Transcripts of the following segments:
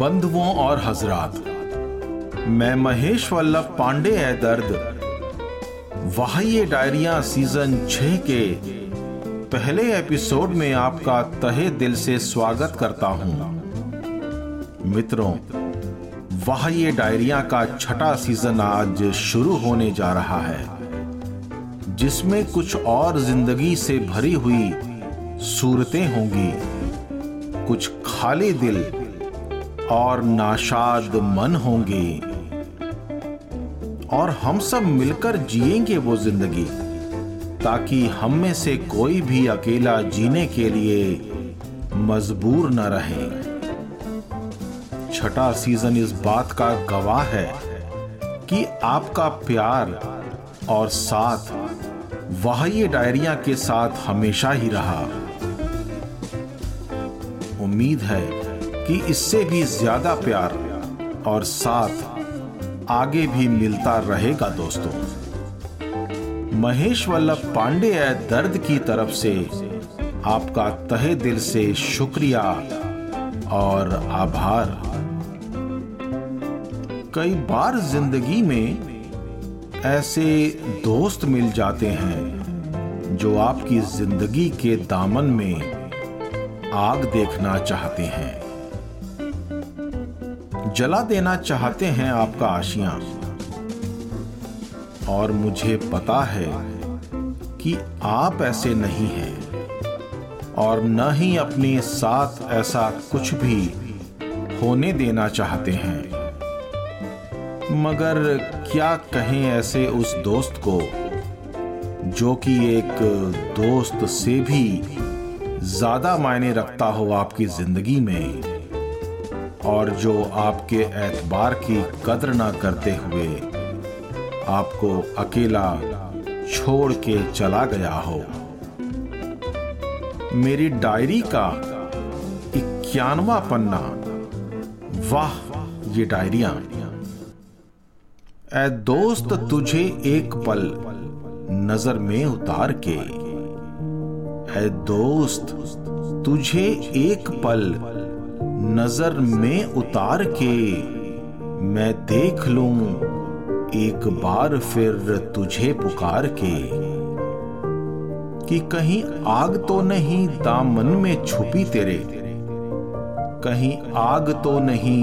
बंधुओं और हजरात। मैं महेश वल्लभ पांडे है दर्द। वाह्य डायरिया सीज़न छह के पहले एपिसोड में आपका तहे दिल से स्वागत करता हूँ। मित्रों वाह्य डायरिया का छठा सीज़न आज शुरू होने जा रहा है, जिसमें कुछ और ज़िंदगी से भरी हुई सूरतें होंगी। कुछ खाली दिल और नाशाद मन होंगे। और हम सब मिलकर जिएँगे वो ज़िंदगी, ताकि हम में से कोई भी अकेला जीने के लिए मजबूर न रहे। छठा सीज़न इस बात का गवाह है कि आपका प्यार और साथ वाह्य डायरिया के साथ हमेशा ही रहा। उम्मीद है कि इससे भी ज़्यादा प्यार और साथ आगे भी मिलता रहेगा दोस्तों। महेश वल्लभ पांडे दर्द की तरफ़ से आपका तहे दिल से शुक्रिया और आभार। कई बार ज़िंदगी में ऐसे दोस्त मिल जाते हैं जो आपकी ज़िंदगी के दामन में आग देखना चाहते हैं। जला देना चाहते हैं आपका आशिया। और मुझे पता है कि आप ऐसे नहीं हैं। और न ही अपने साथ ऐसा कुछ भी होने देना चाहते हैं। मगर क्या कहें ऐसे उस दोस्त को, जो कि एक दोस्त से भी ज़्यादा मायने रखता हो आपकी ज़िंदगी में? और जो आपके एतबार की कदर ना करते हुए आपको अकेला छोड़ के चला गया हो। मेरी डायरी का इक्यानवा पन्ना वाह, ये डायरिया। ए दोस्त, तुझे एक पल नज़र में उतार के। ए दोस्त, तुझे एक पल नज़र में उतार के मैं देख लूँ, एक बार फिर तुझे पुकार के, कि कहीं आग तो नहीं दामन में छुपी तेरे, कहीं आग तो नहीं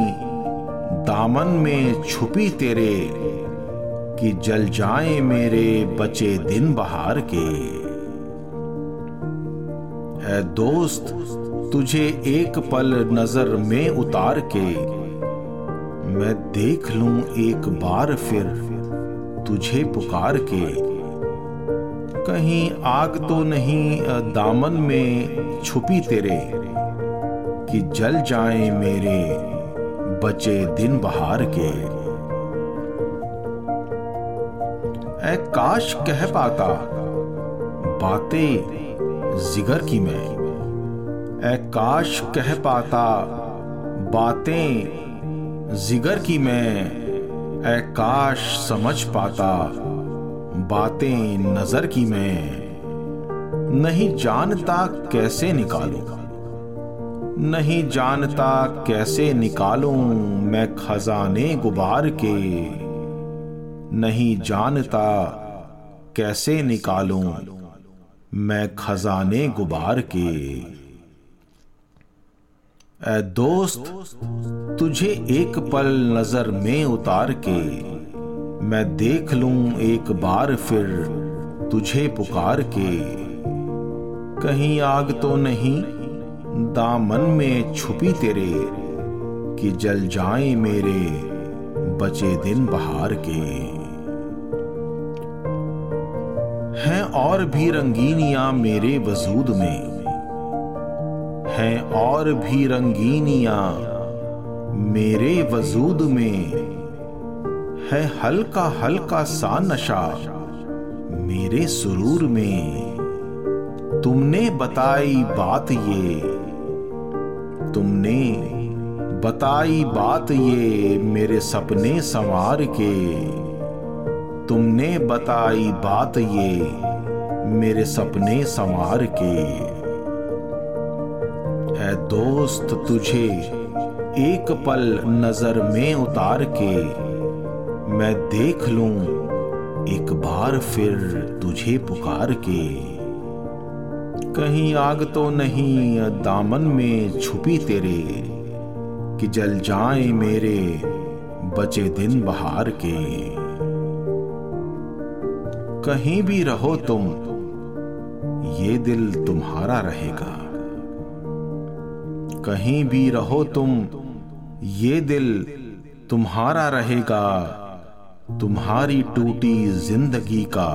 दामन में छुपी तेरे, कि जल जाए मेरे बचे दिन बहार के। है दोस्त तुझे एक पल नज़र में उतार के मैं देख लूँ एक बार फिर तुझे पुकार के। कहीं आग तो नहीं दामन में छुपी तेरे, कि जल जाए मेरे बचे दिन बहार के। ऐ काश कह पाता बातें जिगर की मैं। काश कह पाता, बातें जिगर की मैं ए काश समझ पाता, बातें नज़र की मैं। नहीं जानता कैसे निकालूं, नहीं जानता कैसे निकालूं मैं खजाने गुबार के। नहीं जानता कैसे निकालूं मैं खजाने गुबार के। ए दोस्त, तुझे एक पल नज़र में उतार के मैं देख लूँ एक बार फिर तुझे पुकार के। कहीं आग तो नहीं, दामन में छुपी तेरे कि जल जाए मेरे बचे दिन बहार के। हैं और भी रंगीनियाँ मेरे वजूद में हैं और भी रंगीनियाँ मेरे वजूद में है हल्का हल्का सा नशा मेरे सुरूर में। तुमने बताई बात ये, तुमने बताई बात ये मेरे सपने संवार के। तुमने बताई बात ये मेरे सपने संवार के। दोस्त तुझे एक पल नज़र में उतार के मैं देख लूँ, एक बार फिर तुझे पुकार के। कहीं आग तो नहीं, दामन में छुपी तेरे, कि जल जाए मेरे बचे दिन बहार के। कहीं भी रहो तुम, ये दिल तुम्हारा रहेगा। कहीं भी रहो तुम, ये दिल तुम्हारा रहेगा, तुम्हारी टूटी ज़िंदगी का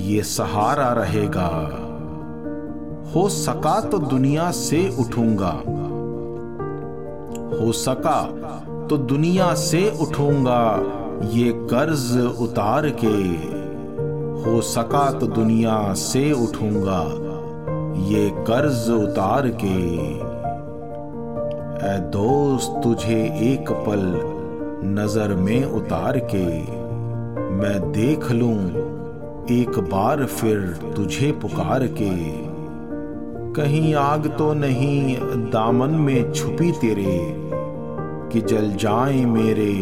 ये सहारा रहेगा। हो सका तो दुनिया से उठूँगा, हो सका तो दुनिया से उठूँगा, ये कर्ज उतार के, हो सका तो दुनिया से उठूँगा, ये कर्ज उतार के। ए दोस्त, तुझे एक पल नज़र में उतार के मैं देख लूँ, एक बार फिर तुझे पुकार के। कहीं आग तो नहीं, दामन में छुपी तेरे, कि जल जाए मेरे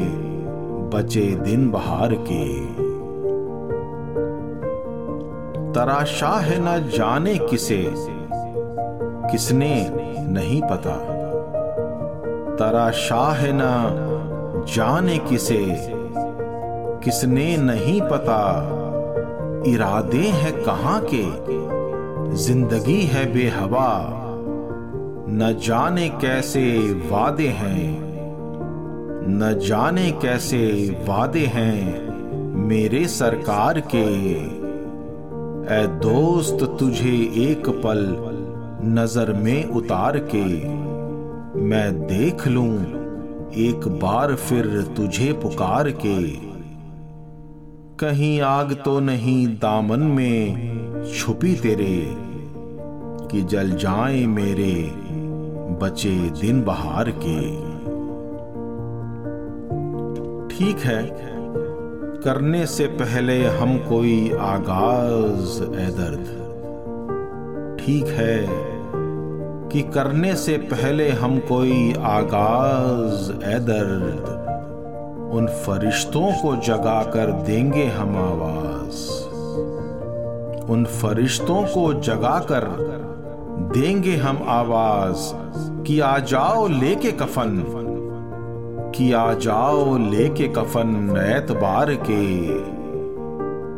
बचे दिन बहार के। तराशा है न जाने किसे, किसने नहीं पता। तराशा है न जाने किसे। किसने नहीं पता इरादे हैं कहाँ के। ज़िंदगी है बेहवा, न जाने कैसे वादे हैं। न जाने कैसे वादे हैं मेरे सरकार के। ए दोस्त तुझे एक पल नज़र में उतार के। मैं देख लूँ, एक बार फिर तुझे पुकार के कहीं आग तो नहीं दामन में छुपी तेरे, कि जल जाए मेरे बचे दिन बहार के। ठीक है, करने से पहले हम कोई आगाज़ ए दर्द। ठीक है कि करने से पहले हम कोई आगाज़ ए दर्द, उन फरिश्तों को जगा कर देंगे हम आवाज़। उन फरिश्तों को जगा कर देंगे हम आवाज़ कि आ जाओ लेके कफन, कि आ जाओ लेके कफन एतबार के,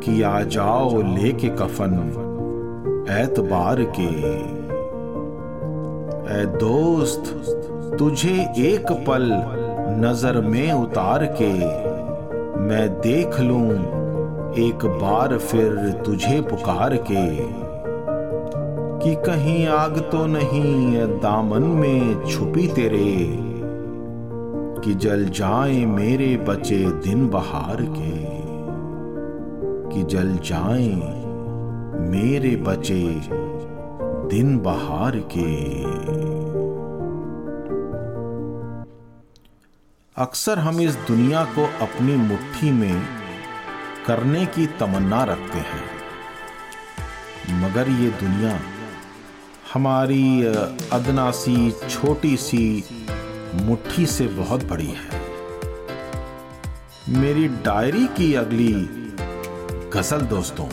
कि आ जाओ लेके कफन एतबार के। ए दोस्त, तुझे एक पल नज़र में उतार के मैं देख लूँ, एक बार फिर तुझे पुकार के। कि कहीं आग तो नहीं दामन में छुपी तेरे, कि जल जाए मेरे बचे दिन बहार के। कि जल जाए मेरे बचे दिन बहार के। अक्सर हम इस दुनिया को अपनी मुट्ठी में करने की तमन्ना रखते हैं। मगर ये दुनिया हमारी अदना सी छोटी सी मुट्ठी से बहुत बड़ी है। मेरी डायरी की अगली गज़ल दोस्तों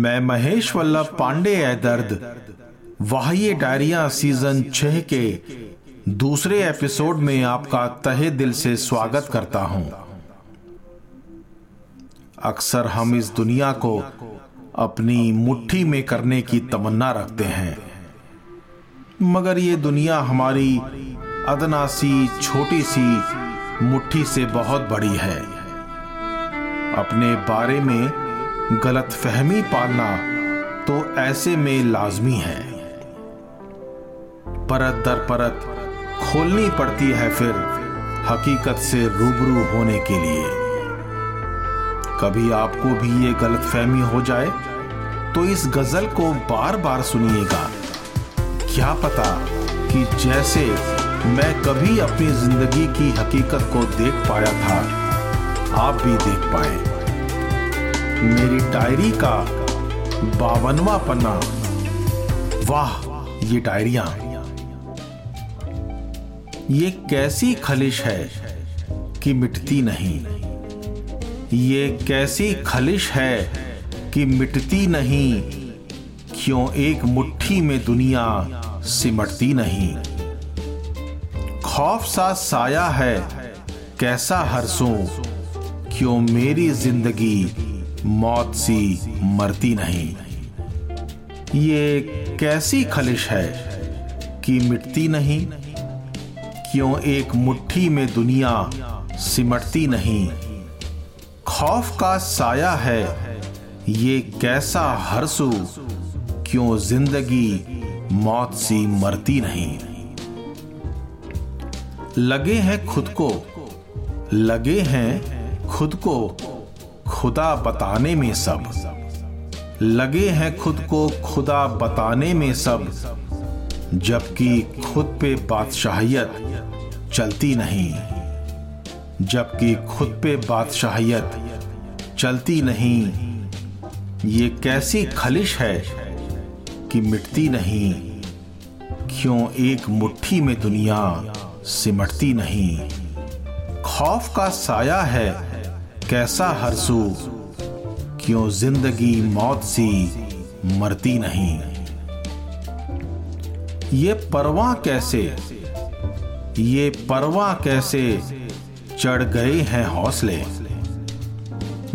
मैं महेश वल्लभ पांडे है दर्द। वाह्य डायरिया सीज़न छह के दूसरे एपिसोड में आपका तहे दिल से स्वागत करता हूँ। अक्सर हम इस दुनिया को अपनी मुट्ठी में करने की तमन्ना रखते हैं। मगर ये दुनिया हमारी अदना सी छोटी सी मुट्ठी से बहुत बड़ी है। अपने बारे में गलत फहमी पालना तो ऐसे में लाजमी है। परत दर परत खोलनी पड़ती है फिर हकीकत से रूबरू होने के लिए। कभी आपको भी ये गलत फहमी हो जाए तो इस गज़ल को बार बार सुनिएगा। क्या पता कि जैसे मैं कभी अपनी ज़िंदगी की हकीकत को देख पाया था, आप भी देख पाए। मेरी डायरी का बावनवा पन्ना। वाह, ये डायरिया। ये कैसी खलिश है कि मिटती नहीं? ये कैसी खलिश है कि मिटती नहीं? क्यों एक मुट्ठी में दुनिया सिमटती नहीं? खौफ सा साया है, कैसा हरसों क्यों मेरी ज़िंदगी मौत सी मरती नहीं। ये कैसी खलिश है कि मिटती नहीं? क्यों एक मुट्ठी में दुनिया सिमटती नहीं? खौफ का साया है, ये कैसा हरसू क्यों ज़िंदगी मौत सी मरती नहीं? लगे हैं खुद को, लगे हैं खुद को। खुदा बताने में सब। लगे हैं खुद को खुदा बताने में सब, जबकि खुद पे बादशाहियत चलती नहीं। जबकि खुद पे बादशाहियत चलती नहीं। ये कैसी खलिश है कि मिटती नहीं। क्यों एक मुट्ठी में दुनिया सिमटती नहीं। खौफ का साया है कैसा हरसू क्यों ज़िंदगी मौत सी मरती नहीं? ये परवा कैसे? ये परवा कैसे चढ़ गए हैं हौसले?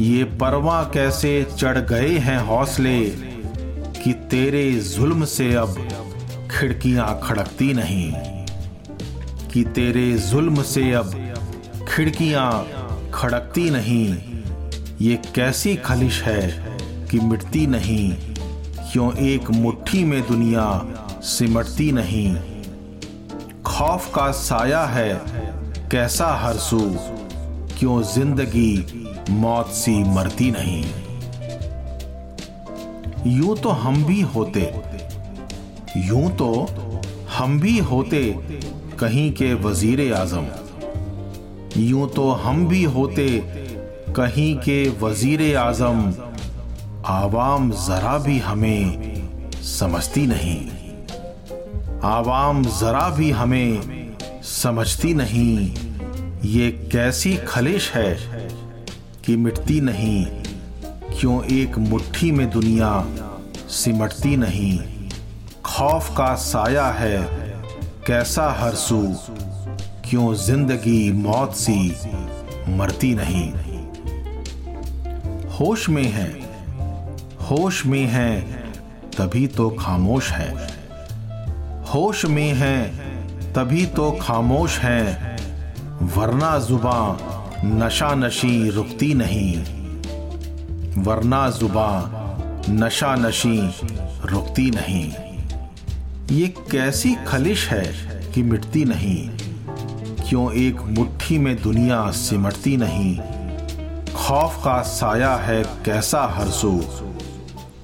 ये परवा कैसे चढ़ गए हैं हौसले कि तेरे जुल्म से अब खिड़कियाँ खड़कती नहीं? कि तेरे जुल्म से अब खिड़कियाँ खड़कती नहीं। ये कैसी खलिश है कि मिटती नहीं। क्यों एक मुट्ठी में दुनिया सिमटती नहीं। खौफ का साया है, कैसा हरसू क्यों ज़िंदगी मौत सी मरती नहीं। यूँ तो हम भी होते, यूँ तो हम भी होते कहीं के वज़ीर आज़म यूँ तो हम भी होते कहीं के वज़ीर आज़म आवाम जरा भी हमें समझती नहीं। आवाम जरा भी हमें समझती नहीं। ये कैसी खलिश है कि मिटती नहीं। क्यों एक मुट्ठी में दुनिया सिमटती नहीं। खौफ का साया है कैसा हरसू क्यों ज़िंदगी मौत सी मरती नहीं? होश में है, होश में है, तभी तो खामोश है। होश में है, तभी तो खामोश है, वरना जुबा नशा नशी रुकती नहीं। वरना जुबा नशा नशी रुकती नहीं। ये कैसी खलिश है कि मिटती नहीं? क्यों एक मुट्ठी में दुनिया सिमटती नहीं? खौफ का साया है कैसा हरसू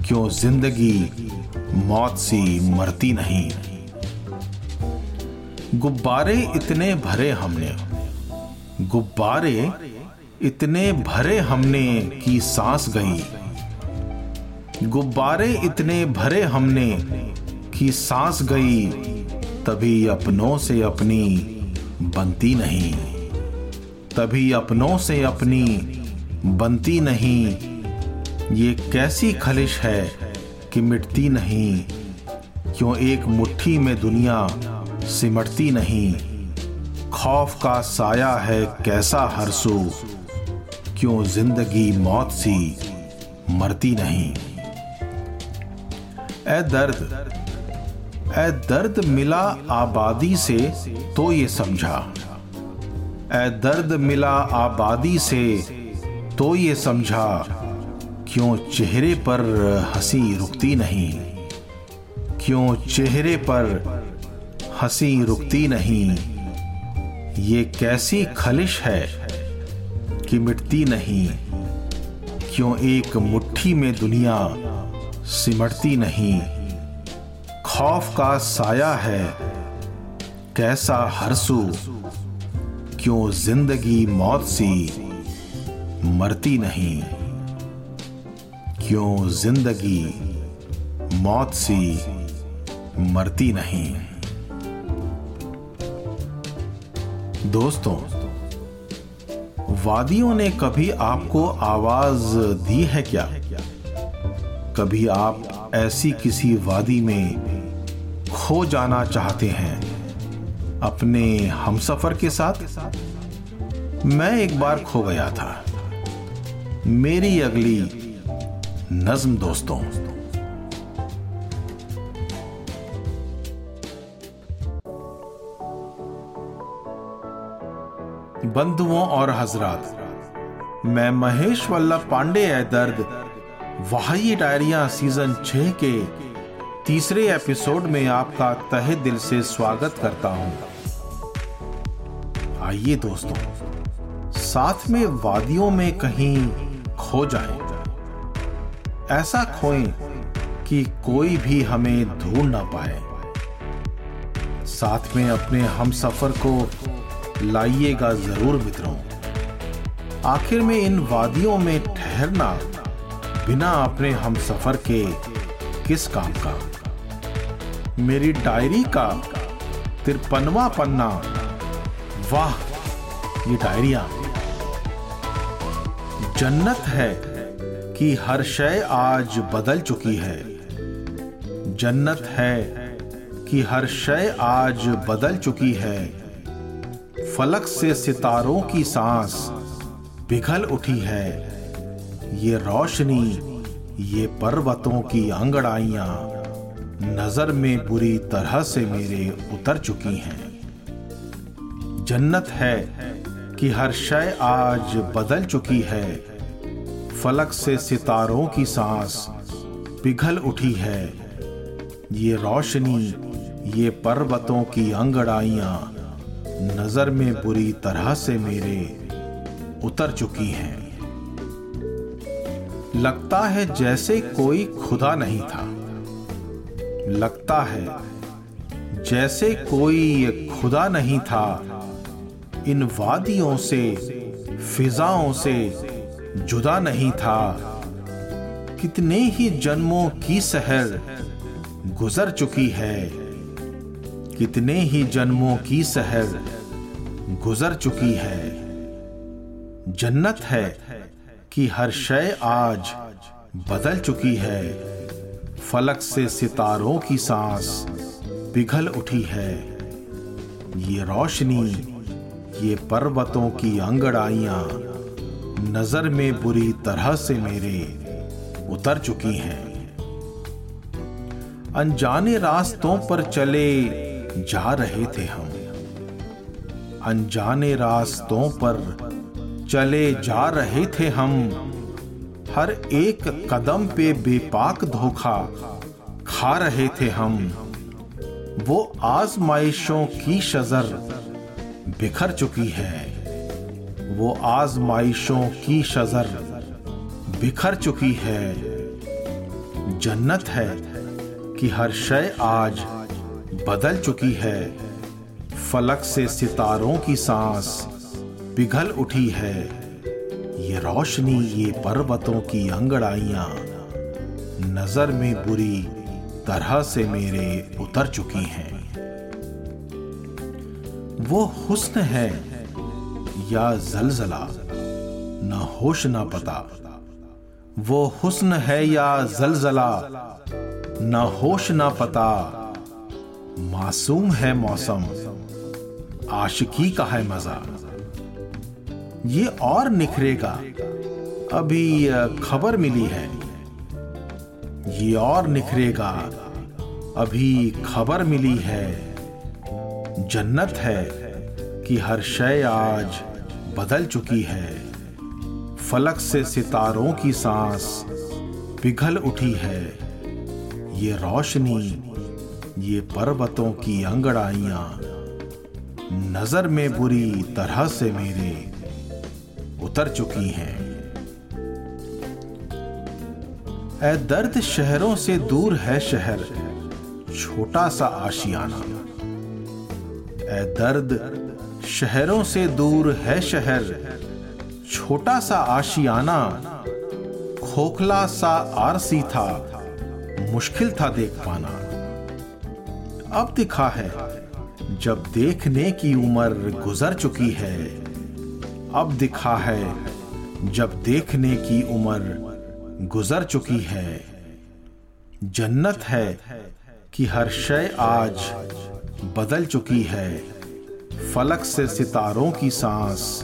क्यों ज़िंदगी मौत सी मरती नहीं? गुब्बारे इतने भरे हमने, गुब्बारे इतने भरे हमने की सांस गई। गुब्बारे इतने भरे हमने की सांस गई, तभी अपनों से अपनी बनती नहीं। तभी अपनों से अपनी बनती नहीं। ये कैसी खलिश है कि मिटती नहीं। क्यों एक मुट्ठी में दुनिया सिमटती नहीं। खौफ का साया है कैसा हरसू क्यों ज़िंदगी मौत सी मरती नहीं। ए दर्द ए दर्द मिला आबादी से तो ये समझा। ए दर्द मिला आबादी से तो ये समझा। क्यों चेहरे पर हँसी रुकती नहीं? क्यों चेहरे पर हँसी रुकती नहीं? ये कैसी खलिश है कि मिटती नहीं? क्यों एक मुट्ठी में दुनिया सिमटती नहीं? खौफ का साया है। कैसा हरसू, क्यों ज़िंदगी मौत सी मरती नहीं। क्यों ज़िंदगी मौत सी मरती नहीं। दोस्तों, वादियों ने कभी आपको आवाज़ दी है क्या? कभी आप ऐसी किसी वादी में खो जाना चाहते हैं। अपने हमसफर के साथ मैं एक बार खो गया था। मेरी अगली नज्म दोस्तों। बंधुओं और हजरात, मैं महेश वल्लभ पांडे है दर्द वहाई डायरिया सीज़न छह के तीसरे एपिसोड में आपका तहे दिल से स्वागत करता हूँ। आइए दोस्तों, साथ में वादियों में कहीं खो जाए। ऐसा खोएँ कि कोई भी हमें ढूंढ ना पाए। साथ में अपने हम सफ़र को लाइएगा ज़रूर मित्रों। आखिर में इन वादियों में ठहरना बिना अपने हम सफ़र के किस काम का? मेरी डायरी का तिरपनवा पन्ना। वाह, ये डायरिया। जन्नत है कि हर शय आज बदल चुकी है। जन्नत है कि हर शय आज बदल चुकी है। फलक से सितारों की सांस पिघल उठी है। ये रोशनी, ये पर्वतों की अंगड़ाइयाँ नज़र में बुरी तरह से मेरे उतर चुकी हैं। जन्नत है कि हर शय आज बदल चुकी है। फलक से सितारों की सांस पिघल उठी है। ये रोशनी, ये पर्वतों की अंगड़ाइयाँ नज़र में बुरी तरह से मेरे उतर चुकी हैं। लगता है जैसे कोई खुदा नहीं था। लगता है, जैसे कोई ये खुदा नहीं था। इन वादियों से, फिजाओं से जुदा नहीं था। कितने ही जन्मों की सहर गुजर चुकी है, कितने ही जन्मों की सहर गुजर चुकी है। जन्नत है कि हर शय आज बदल चुकी है। फलक से सितारों की सांस पिघल उठी है। ये रोशनी, ये पर्वतों की अंगड़ाइयाँ नज़र में बुरी तरह से मेरे उतर चुकी हैं। अनजाने रास्तों पर चले जा रहे थे हम। अनजाने रास्तों पर चले जा रहे थे हम। हर एक कदम पे बेपाक धोखा खा रहे थे हम। वो आजमाइशों की शजर बिखर चुकी है। वो आजमाइशों की शजर बिखर चुकी है। जन्नत है कि हर शय आज बदल चुकी है। फलक से सितारों की सांस पिघल उठी है। ये रोशनी, ये पर्वतों की अंगड़ाइयाँ नज़र में बुरी तरह से मेरे उतर चुकी हैं। वो हुस्न है या जलजला, न होश ना पता। वो हुस्न है या जलजला, न होश ना पता। मासूम है मौसम, आशिकी का है मज़ा। ये और निखरेगा। अभी खबर मिली है। ये और निखरेगा। अभी खबर मिली है। जन्नत है कि हर शय आज बदल चुकी है। फलक से सितारों की सांस पिघल उठी है। ये रोशनी, ये पर्वतों की अंगड़ाइयाँ, नज़र में बुरी तरह से मेरे। उतर चुकी हैं। ए दर्द शहरों से दूर है शहर, छोटा सा आशियाना। ए दर्द शहरों से दूर है शहर, छोटा सा आशियाना। खोखला सा आरसी था, मुश्किल था देख पाना। अब दिखा है, जब देखने की उम्र गुजर चुकी है अब दिखा है, जब देखने की उम्र गुजर चुकी है। जन्नत है कि हर शय आज बदल चुकी है। फलक से सितारों की सांस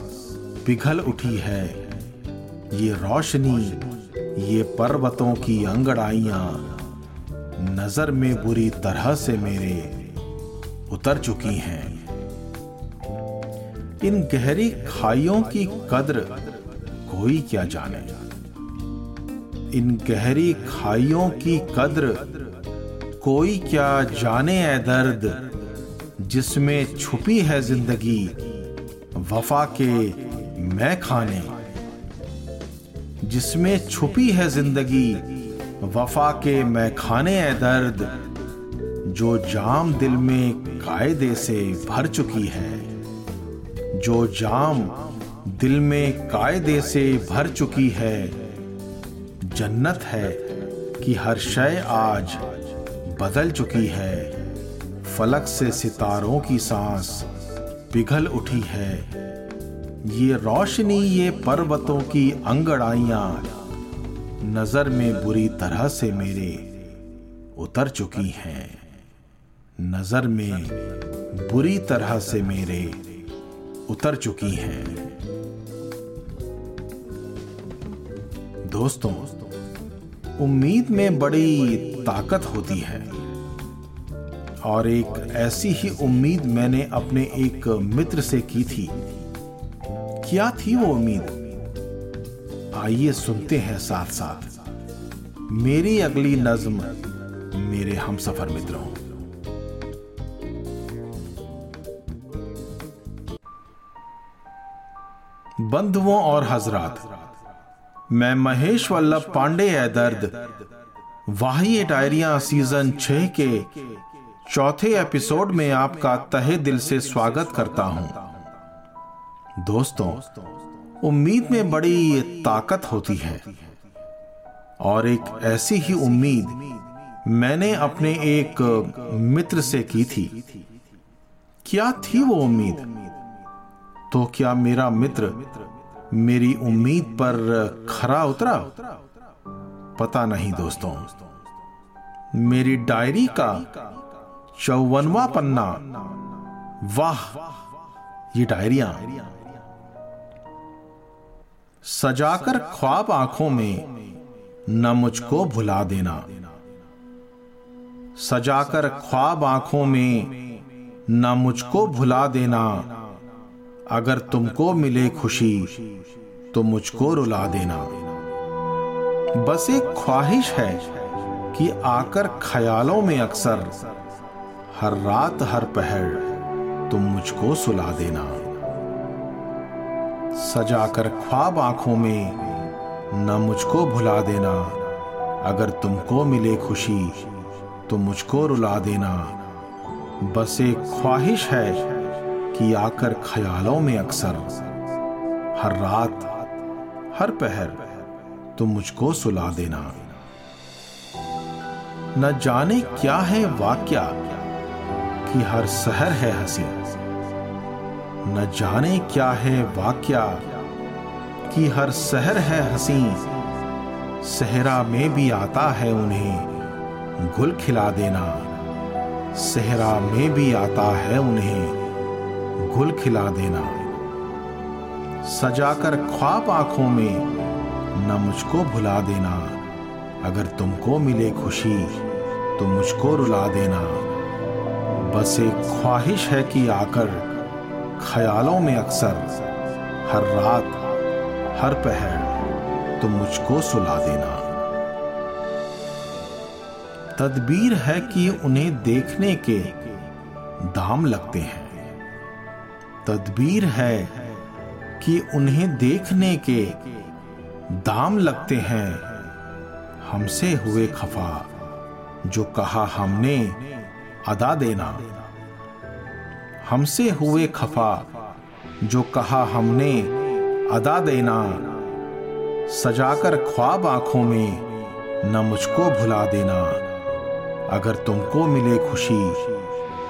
पिघल उठी है। ये रोशनी, ये पर्वतों की अंगड़ाइयाँ नज़र में बुरी तरह से मेरे उतर चुकी हैं। इन गहरी खाइयों की कद्र कोई क्या जाने? इन गहरी खाइयों की कद्र कोई क्या जाने है दर्द, जिसमें छुपी है ज़िंदगी, वफा के मैं खाने? जिसमें छुपी है ज़िंदगी, वफा के मैं खाने है दर्द, जो जाम दिल में कायदे से भर चुकी है। जो जाम दिल में कायदे से भर चुकी है, जन्नत है कि हर शय आज बदल चुकी है। फलक से सितारों की सांस पिघल उठी है। ये रोशनी, ये पर्वतों की अंगड़ाइयाँ नज़र में बुरी तरह से मेरे उतर चुकी हैं। नज़र में बुरी तरह से मेरे उतर चुकी हैं। दोस्तों, उम्मीद में बड़ी ताकत होती है। और एक ऐसी ही उम्मीद मैंने अपने एक मित्र से की थी। क्या थी वो उम्मीद? आइए सुनते हैं साथ साथ मेरी अगली नज्म मेरे हम सफ़र मित्रों। बंधुओं और हजरात। मैं महेश वल्लभ पांडे है दर्द, वाही डायरिया सीज़न छह के चौथे एपिसोड में आपका तहे दिल से स्वागत करता हूँ। दोस्तों, उम्मीद में बड़ी ताकत होती है। और एक ऐसी ही उम्मीद मैंने अपने एक मित्र से की थी। क्या थी वो उम्मीद? तो क्या मेरा मित्र मेरी उम्मीद पर खरा उतरा? पता नहीं दोस्तों। मेरी डायरी का चौवनवा पन्ना। वाह, ये डायरिया। सजाकर ख्वाब आँखों में न मुझको भुला देना। सजाकर ख्वाब आँखों में न मुझको भुला देना। अगर तुमको मिले खुशी तो मुझको रुला देना। बस एक ख्वाहिश है कि आकर ख्यालों में अक्सर हर रात, हर पहर तुम मुझको सुला देना। सजाकर ख्वाब आँखों में न मुझको भुला देना। अगर तुमको मिले खुशी तो मुझको रुला देना। बस एक ख्वाहिश है कि आकर ख्यालों में अक्सर, हर रात, हर पहर तुम मुझको सुला देना। न जाने क्या है वाक्या कि हर सहर है हँसी। न जाने क्या है वाक्या कि हर शहर है हसी। सहरा में भी आता है उन्हें गुल खिला देना। सहरा में भी आता है उन्हें गुल खिला देना। सजाकर ख्वाब आँखों में न मुझको भुला देना। अगर तुमको मिले खुशी तो मुझको रुला देना। बस एक ख्वाहिश है कि आकर ख्यालों में अक्सर हर रात, हर पहर तुम मुझको सुला देना। तदबीर है कि उन्हें देखने के दाम लगते हैं। तदबीर है कि उन्हें देखने के दाम लगते हैं हमसे हुए खफा, जो कहा हमने अदा देना। हमसे हुए खफा, जो कहा हमने अदा देना। सजाकर ख्वाब आँखों में न मुझको भुला देना। अगर तुमको मिले खुशी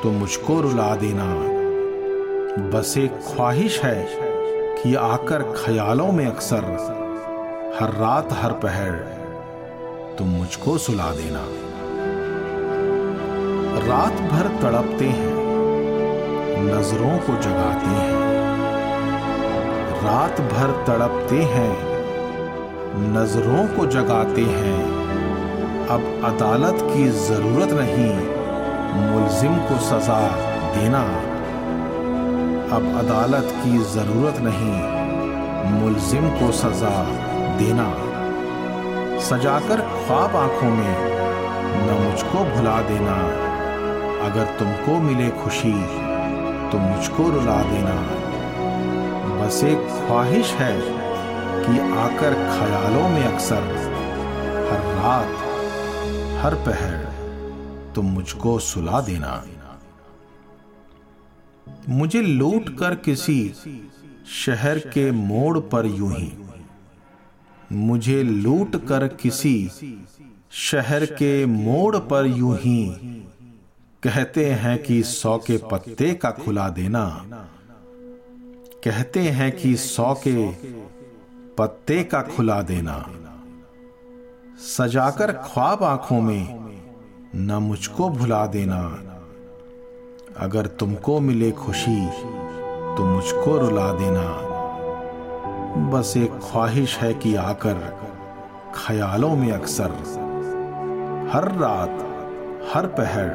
तो मुझको रुला देना। बस एक ख्वाहिश है कि आकर ख्यालों में अक्सर हर रात हर पहर तुम मुझको सुला देना। रात भर तड़पते हैं, नज़रों को जगाते हैं। रात भर तड़पते हैं, नज़रों को जगाते हैं। अब अदालत की ज़रूरत नहीं, मुलजिम को सजा देना। अब अदालत की ज़रूरत नहीं, मुलजिम को सजा देना। सजाकर ख्वाब आँखों में न मुझको भुला देना। अगर तुमको मिले खुशी तो मुझको रुला देना। बस एक ख्वाहिश है कि आकर ख्यालों में अक्सर हर रात, हर पहर तुम मुझको सुला देना। मुझे लूट कर किसी शहर के मोड़ पर यूँ ही। मुझे लूट कर किसी शहर के मोड़ पर यूँ ही। कहते हैं कि सौ के पत्ते का खुला देना। कहते हैं कि सौ के पत्ते का खुला देना। सजाकर ख्वाब आँखों में न मुझको भुला देना। अगर तुमको मिले खुशी तो मुझको रुला देना। बस एक ख्वाहिश है कि आकर ख्यालों में अक्सर हर रात, हर पहर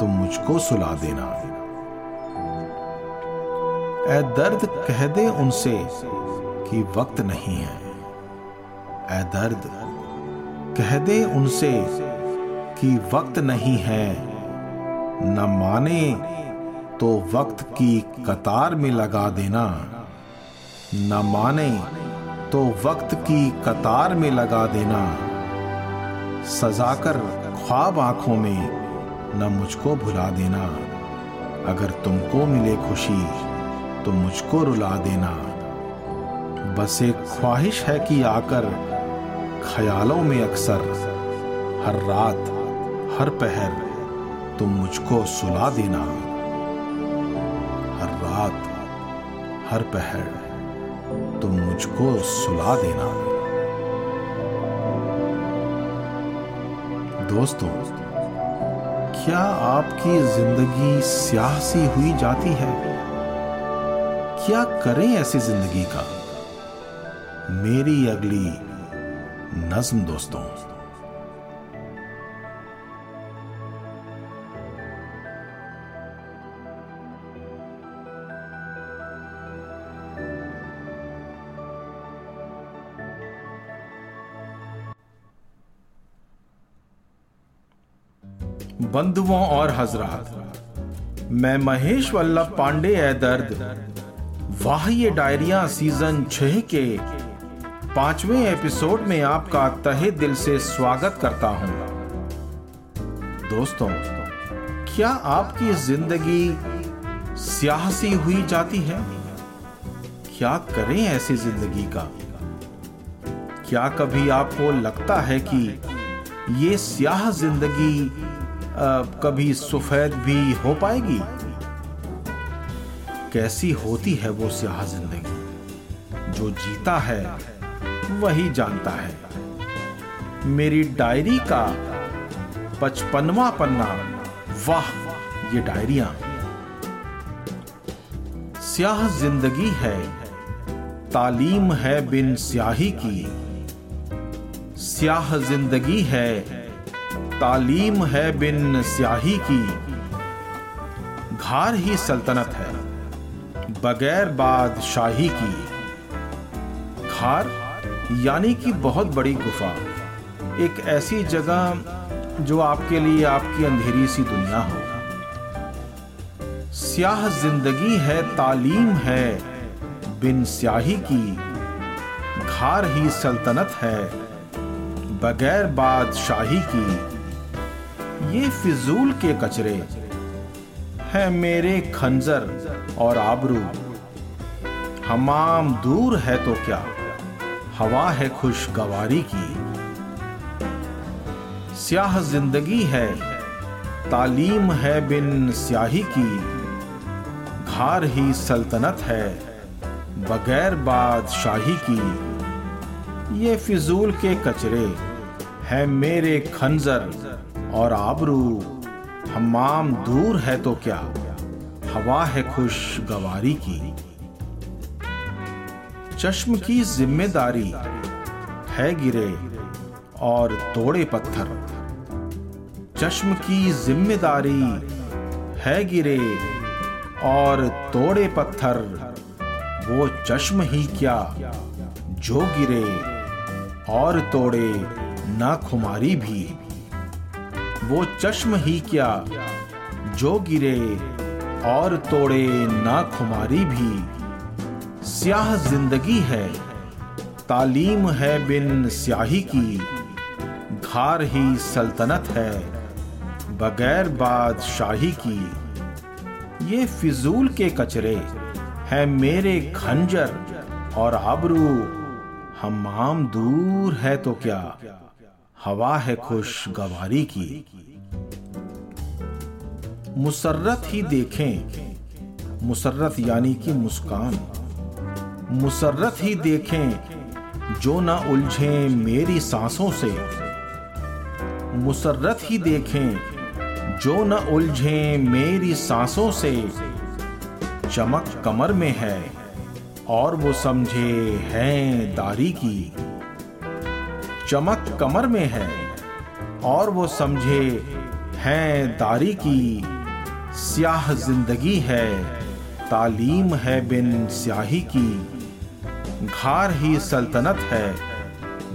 तुम मुझको सुला देना। ए दर्द कह दे उनसे कि वक्त नहीं है। ए दर्द कह दे उनसे कि वक्त नहीं है। न माने तो वक्त की कतार में लगा देना। न माने तो वक्त की कतार में लगा देना। सजाकर ख्वाब आँखों में न मुझको भुला देना। अगर तुमको मिले खुशी तो मुझको रुला देना। बस एक ख्वाहिश है कि आकर ख्यालों में अक्सर हर रात, हर पहर तुम मुझको सुला देना। हर रात, हर पहर, तुम मुझको सुला देना। दोस्तों, क्या आपकी ज़िंदगी स्याह सी हुई जाती है? क्या करें ऐसी ज़िंदगी का? मेरी अगली नज्म, दोस्तों। बंधुओं और हजरात। मैं महेश वल्लभ पांडे है दर्द। वाह, ये डायरिया सीज़न छह के पाँचवें एपिसोड में आपका तहे दिल से स्वागत करता हूँ। दोस्तों, क्या आपकी ज़िंदगी सियासी हुई जाती है? क्या करें ऐसी ज़िंदगी का? क्या कभी आपको लगता है कि ये स्याह ज़िंदगी कभी सफ़ेद भी हो पाएगी? कैसी होती है वो स्याह ज़िंदगी? जो जीता है, वही जानता है। मेरी डायरी का पचपनवा पन्ना, वाह, ये डायरिया। स्याह ज़िंदगी है, तालीम है बिन स्याही की। स्याह ज़िंदगी है तालीम है बिन स्याही की। घार ही सल्तनत है, बगैर बादशाही की। घार यानी कि बहुत बड़ी गुफा, एक ऐसी जगह जो आपके लिए आपकी अंधेरी सी दुनिया हो। स्याह ज़िंदगी है, तालीम है बिन स्याही की। घार ही सल्तनत है, बगैर बादशाही की। ये फिजूल के कचरे है मेरे खंजर और आबरू। हमाम दूर है तो क्या? हवा है खुशगवारी की। स्याह ज़िंदगी है, तालीम है बिन स्याही की। घार ही सल्तनत है, बगैर बादशाही की। ये फिजूल के कचरे है मेरे खंजर और आबरू, हमाम दूर है तो क्या? हवा है खुश गवारी की। चश्म की ज़िम्मेदारी है गिरे और तोड़े पत्थर। चश्म की ज़िम्मेदारी है गिरे और तोड़े पत्थर। वो चश्म ही क्या जो गिरे और तोड़े ना खुमारी भी। वो चश्म ही क्या? जो गिरे और तोड़े ना खुमारी भी। स्याह ज़िंदगी है, तालीम है बिन स्याही की। घार ही सल्तनत है, बगैर बादशाही की। ये फिजूल के कचरे है मेरे खंजर, और आबरू हमाम दूर है तो क्या? हवा है खुश गवारी की। मुसर्रत ही देखें, मुसर्रत यानी कि मुस्कान। मुसर्रत ही देखें, जो ना उलझे मेरी सांसों से। मुसर्रत ही देखें, जो न उलझे मेरी सांसों से। चमक कमर में है, और वो समझे हैं दारी की। चमक कमर में है और वो समझे, हैं दारी की स्याह ज़िंदगी है, तालीम है बिन स्याही की, घार ही सल्तनत है,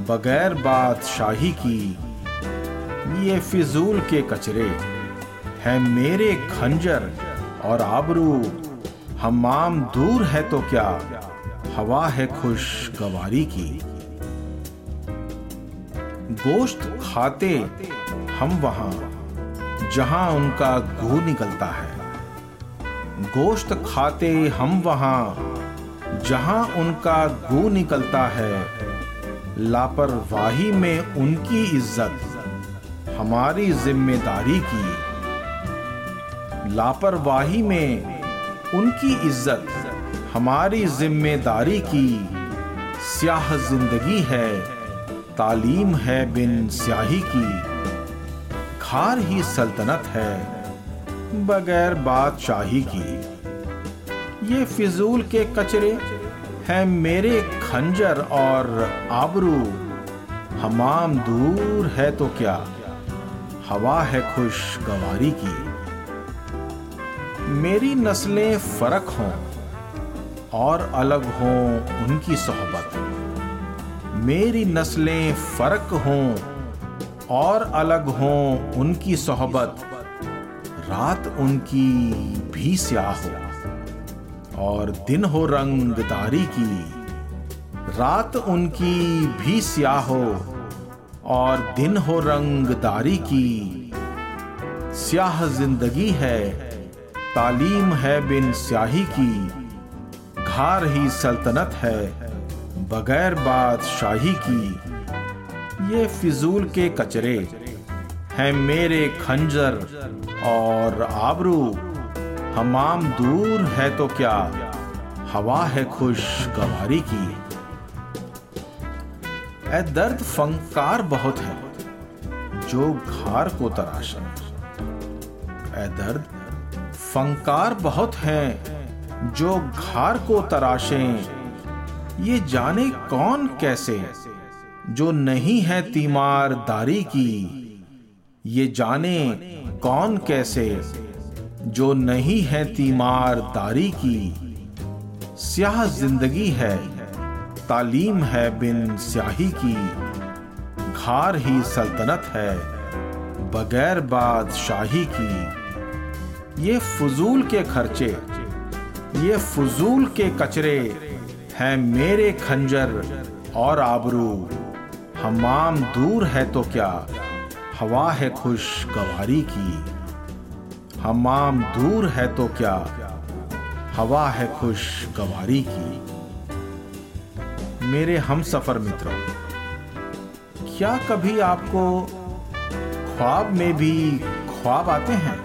बगैर बादशाही की, ये फिजूल के कचरे हैं मेरे खंजर और आबरू, हमाम दूर है तो क्या, हवा है खुशगवारी की। गोश्त खाते हम वहाँ, जहाँ उनका गू निकलता है। गोश्त खाते हम वहाँ, जहाँ उनका गू निकलता है। लापरवाही में उनकी इज़्ज़त, हमारी ज़िम्मेदारी की। लापरवाही में उनकी इज़्ज़त, हमारी ज़िम्मेदारी की। स्याह ज़िंदगी है। तालीम है बिन स्याही की। खार ही सल्तनत है, बगैर बादशाही की। ये फिजूल के कचरे हैं मेरे खंजर और आबरू। हमाम दूर है तो क्या? हवा है खुश गवारी की। मेरी नस्लें फ़र्क हों और अलग हों उनकी सोहबत। मेरी नस्लें फ़र्क हों और अलग हों उनकी सोहबत। रात उनकी भी स्याह हो और दिन हो रंगदारी की। रात उनकी भी स्याह हो और दिन हो रंगदारी की। स्याह ज़िंदगी है, तालीम है बिन स्याही की। घार ही सल्तनत है बगैर बादशाही की, ये फिजूल के कचरे हैं मेरे खंजर और आबरू। हमाम दूर है तो क्या हवा है खुश गवारी की? ए दर्द फंकार बहुत है, जो घार को तराशे ए दर्द फंकार बहुत है, जो घार को तराशें। ये जाने कौन कैसे? जो नहीं है तीमारदारी की, ये जाने कौन कैसे? जो नहीं है तीमारदारी की, स्याह ज़िंदगी है, तालीम है बिन स्याही की, घार ही सल्तनत है, बगैर बादशाही की। ये फजूल के खर्चे, ये फजूल के कचरे है मेरे खंजर और आबरू। हमाम दूर है तो क्या? हवा है खुश गवारी की। हमाम दूर है तो क्या? हवा है खुश गवारी की। मेरे हम सफ़र मित्रों, क्या कभी आपको ख्वाब में भी ख्वाब आते हैं?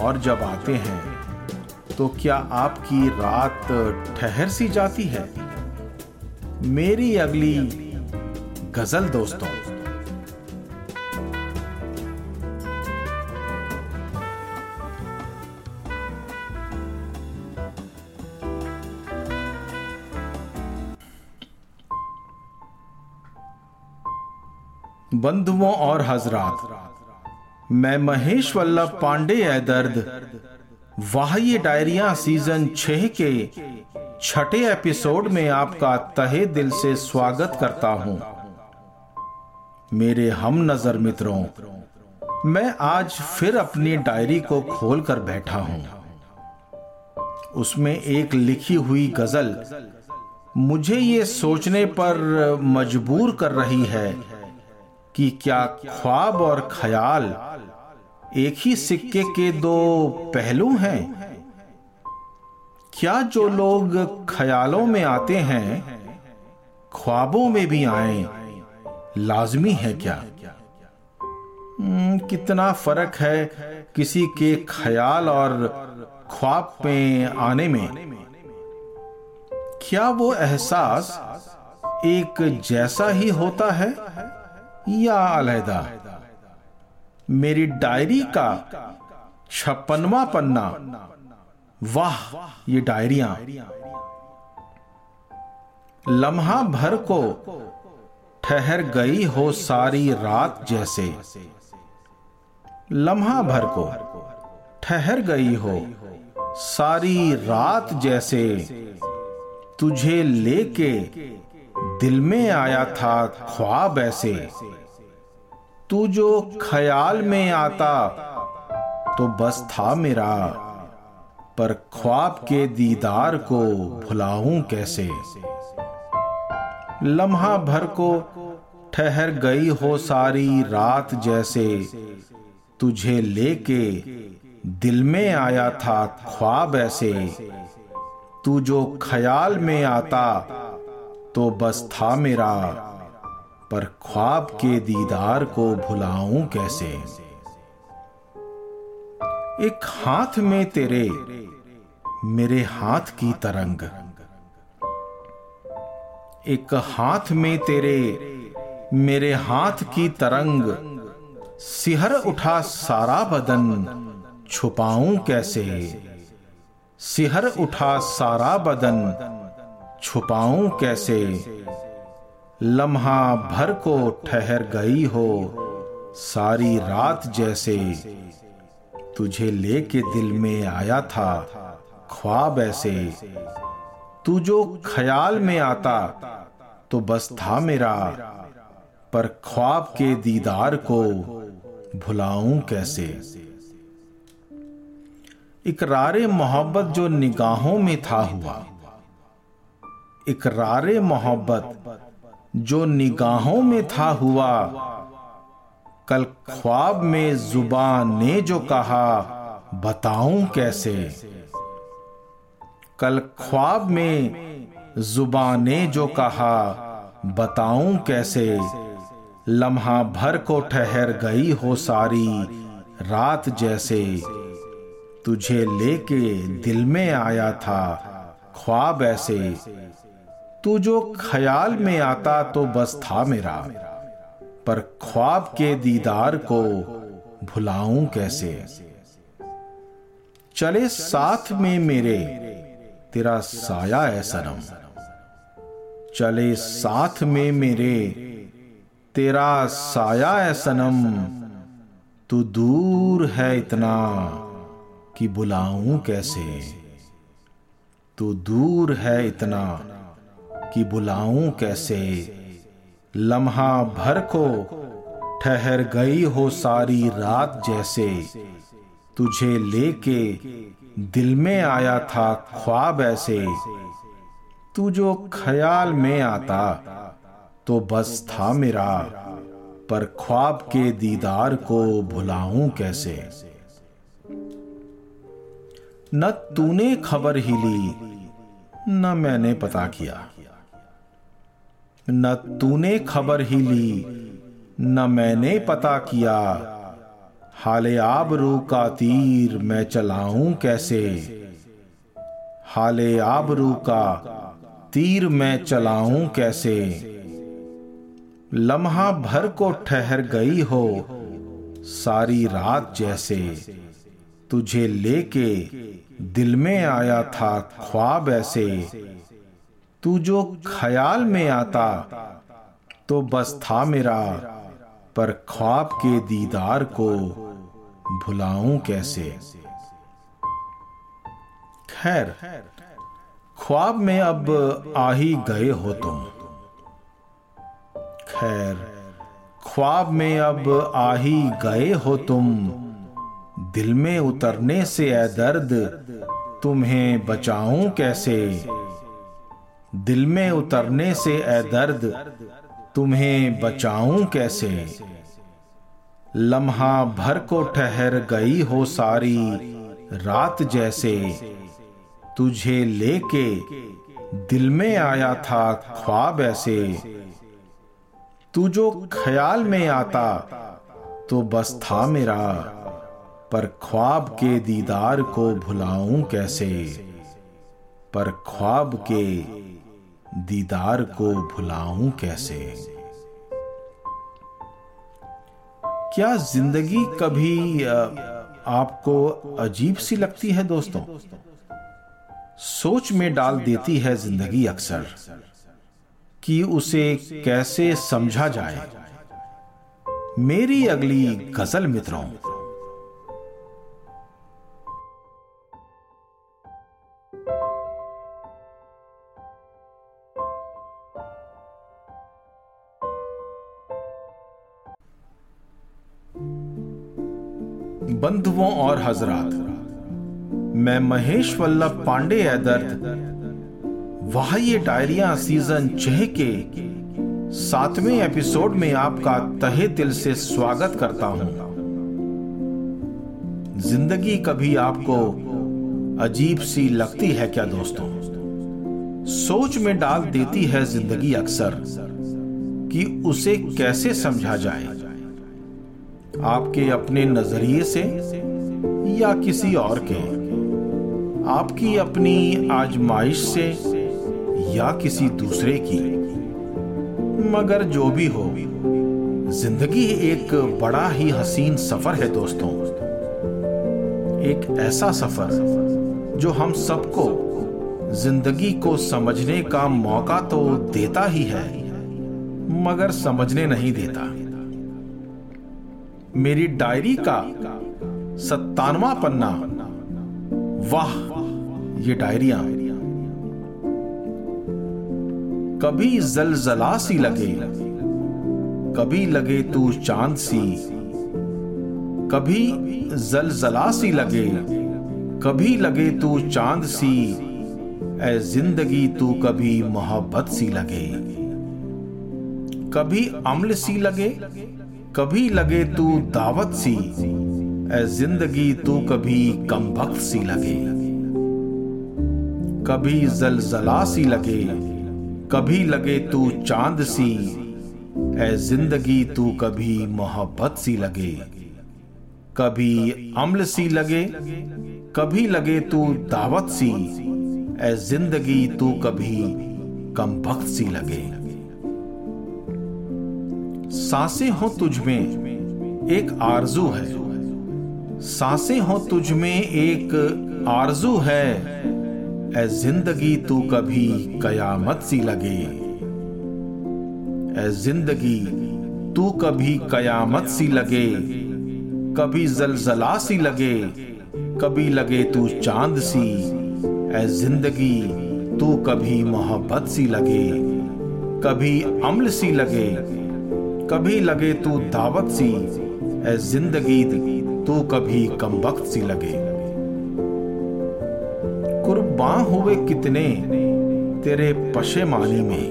और जब आते हैं तो क्या आपकी रात ठहर सी जाती है? मेरी अगली गज़ल दोस्तों। बंधुओं और हजरात, मैं महेश वल्लभ पांडे है दर्द वाह ये डायरिया सीज़न छह के छठे एपिसोड में आपका तहे दिल से स्वागत करता हूँ। मेरे हम नज़र मित्रों, मैं आज फिर अपनी डायरी को खोलकर बैठा हूँ। उसमें एक लिखी हुई गज़ल मुझे ये सोचने पर मजबूर कर रही है कि क्या ख्वाब और ख्याल एक ही सिक्के के दो पहलू हैं। क्या जो लोग ख्यालों में आते हैं ख्वाबों में भी आए लाजमी है क्या? हम्म, कितना फ़र्क है किसी के ख्याल और ख्वाब में आने में। क्या वो एहसास एक जैसा ही होता है या अलहदा? मेरी डायरी का छप्पनवा पन्ना। वाह, ये डायरिया। लम्हा भर को ठहर गई हो सारी रात जैसे। लम्हा भर को ठहर गई हो सारी रात जैसे। तुझे लेके दिल में आया था ख्वाब ऐसे। तू जो ख्याल में आता तो बस था मेरा। पर ख्वाब के दीदार को भुलाऊं कैसे? लम्हा भर को ठहर गई हो सारी रात जैसे। तुझे लेके दिल में आया था ख्वाब ऐसे। तू जो ख्याल में आता तो बस था मेरा। पर ख्वाब के दीदार को भुलाऊं कैसे? एक हाथ में तेरे, मेरे हाथ की तरंग। एक हाथ में तेरे, मेरे हाथ की तरंग। सिहर उठा सारा बदन, छुपाऊं कैसे? सिहर उठा सारा बदन, छुपाऊं कैसे? लम्हा भर को ठहर गई हो, सारी रात जैसे। तुझे लेके दिल में आया था ख्वाब ऐसे। तू जो ख्याल में आता तो बस था मेरा। पर ख्वाब के दीदार को भुलाऊं कैसे? इकरार मोहब्बत जो निगाहों में था हुआ। इकरार मोहब्बत जो निगाहों में था हुआ। कल ख्वाब में ज़ुबान ने जो कहा, बताऊँ कैसे? कल ख्वाब में ज़ुबान ने जो कहा, बताऊँ कैसे? लम्हा भर को ठहर गई हो सारी रात जैसे। तुझे लेके दिल में आया था ख्वाब ऐसे। तू जो ख्याल में आता तो बस था मेरा, पर ख्वाब के दीदार को भुलाऊं कैसे? चले साथ में मेरे, तेरा साया है सनम। चले साथ में मेरे, तेरा साया है सनम। तू दूर है इतना कि बुलाऊं कैसे? तू दूर है इतना कि बुलाऊं कैसे? लम्हा भर को ठहर गई हो सारी रात जैसे। तुझे लेके दिल में आया था ख्वाब ऐसे। तू जो ख्याल में आता तो बस था मेरा, पर ख्वाब के दीदार को भुलाऊं कैसे? न तूने खबर ही ली, न मैंने पता किया। न तूने खबर ही ली, न मैंने पता किया। हाले आबरू का तीर मैं चलाऊं कैसे? हाले आबरू का तीर मैं चलाऊं कैसे? लम्हा भर को ठहर गई हो सारी रात जैसे। तुझे लेके दिल में आया था ख्वाब ऐसे। तू जो ख्याल में आता तो बस था मेरा, पर ख्वाब के दीदार को भुलाऊं कैसे? खैर, ख्वाब में अब आ ही गए हो तुम। खैर, ख्वाब में अब आ ही गए हो तुम। दिल में उतरने से ए दर्द, तुम्हें बचाऊं कैसे? दिल में उतरने से ए दर्द, तुम्हें बचाऊं कैसे? लम्हा भर को ठहर गई हो सारी रात जैसे, तुझे लेके दिल में आया था ख्वाब ऐसे। तू जो ख्याल में आता तो बस था मेरा, पर ख्वाब के दीदार को भुलाऊं कैसे? पर ख्वाब के दीदार को भुलाऊं कैसे? क्या ज़िंदगी कभी आपको अजीब सी लगती है दोस्तों? सोच में डाल देती है ज़िंदगी अक्सर कि उसे कैसे समझा जाए। मेरी अगली गज़ल मित्रों बंधुओं और हजरात, मैं महेश वल्लभ पांडे दर्द वह ये डायरिया सीज़न छह के सातवें एपिसोड में आपका तहे दिल से स्वागत करता हूँ। ज़िंदगी कभी आपको अजीब सी लगती है क्या दोस्तों? सोच में डाल देती है ज़िंदगी अक्सर कि उसे कैसे समझा जाए? आपके अपने नज़रिए से या किसी और के? आपकी अपनी आजमाइश से या किसी दूसरे की? मगर जो भी हो, ज़िंदगी एक बड़ा ही हसीन सफ़र है दोस्तों। एक ऐसा सफ़र जो हम सबको ज़िंदगी को समझने का मौका तो देता ही है, मगर समझने नहीं देता। मेरी डायरी का सत्तानवा पन्ना। वाह, ये डायरिया। कभी जलजला सी लगे, कभी लगे तू चाँद सी, कभी जलजला सी लगे, कभी लगे तू चाँद सी ए ज़िंदगी तू कभी मोहब्बत सी लगे, कभी अम्ल सी लगे कभी लगे तू दावत सी ए ज़िंदगी तू कभी कम वक्त सी लगे। कभी जलजला सी लगे, कभी लगे तू चाँद सी ए ज़िंदगी तू कभी मोहब्बत सी लगे। कभी अम्ल सी लगे, कभी लगे तू दावत सी ए ज़िंदगी तू कभी कम वक्त सी लगे। साँसें हो तुझ में एक आरज़ू है। साँसें हो तुझ में एक आरज़ू है। ए ज़िंदगी तू कभी कयामत सी लगे। ए ज़िंदगी तू कभी कयामत सी लगे। कभी जलजला सी लगे। कभी लगे तू चाँद सी। ए ज़िंदगी तू कभी मोहब्बत सी लगे। कभी अम्ल सी लगे। कभी लगे तू दावत सी ए ज़िंदगी तू कभी कम वक्त सी लगे। कुर्बान हुए कितने तेरे पशेमानी में?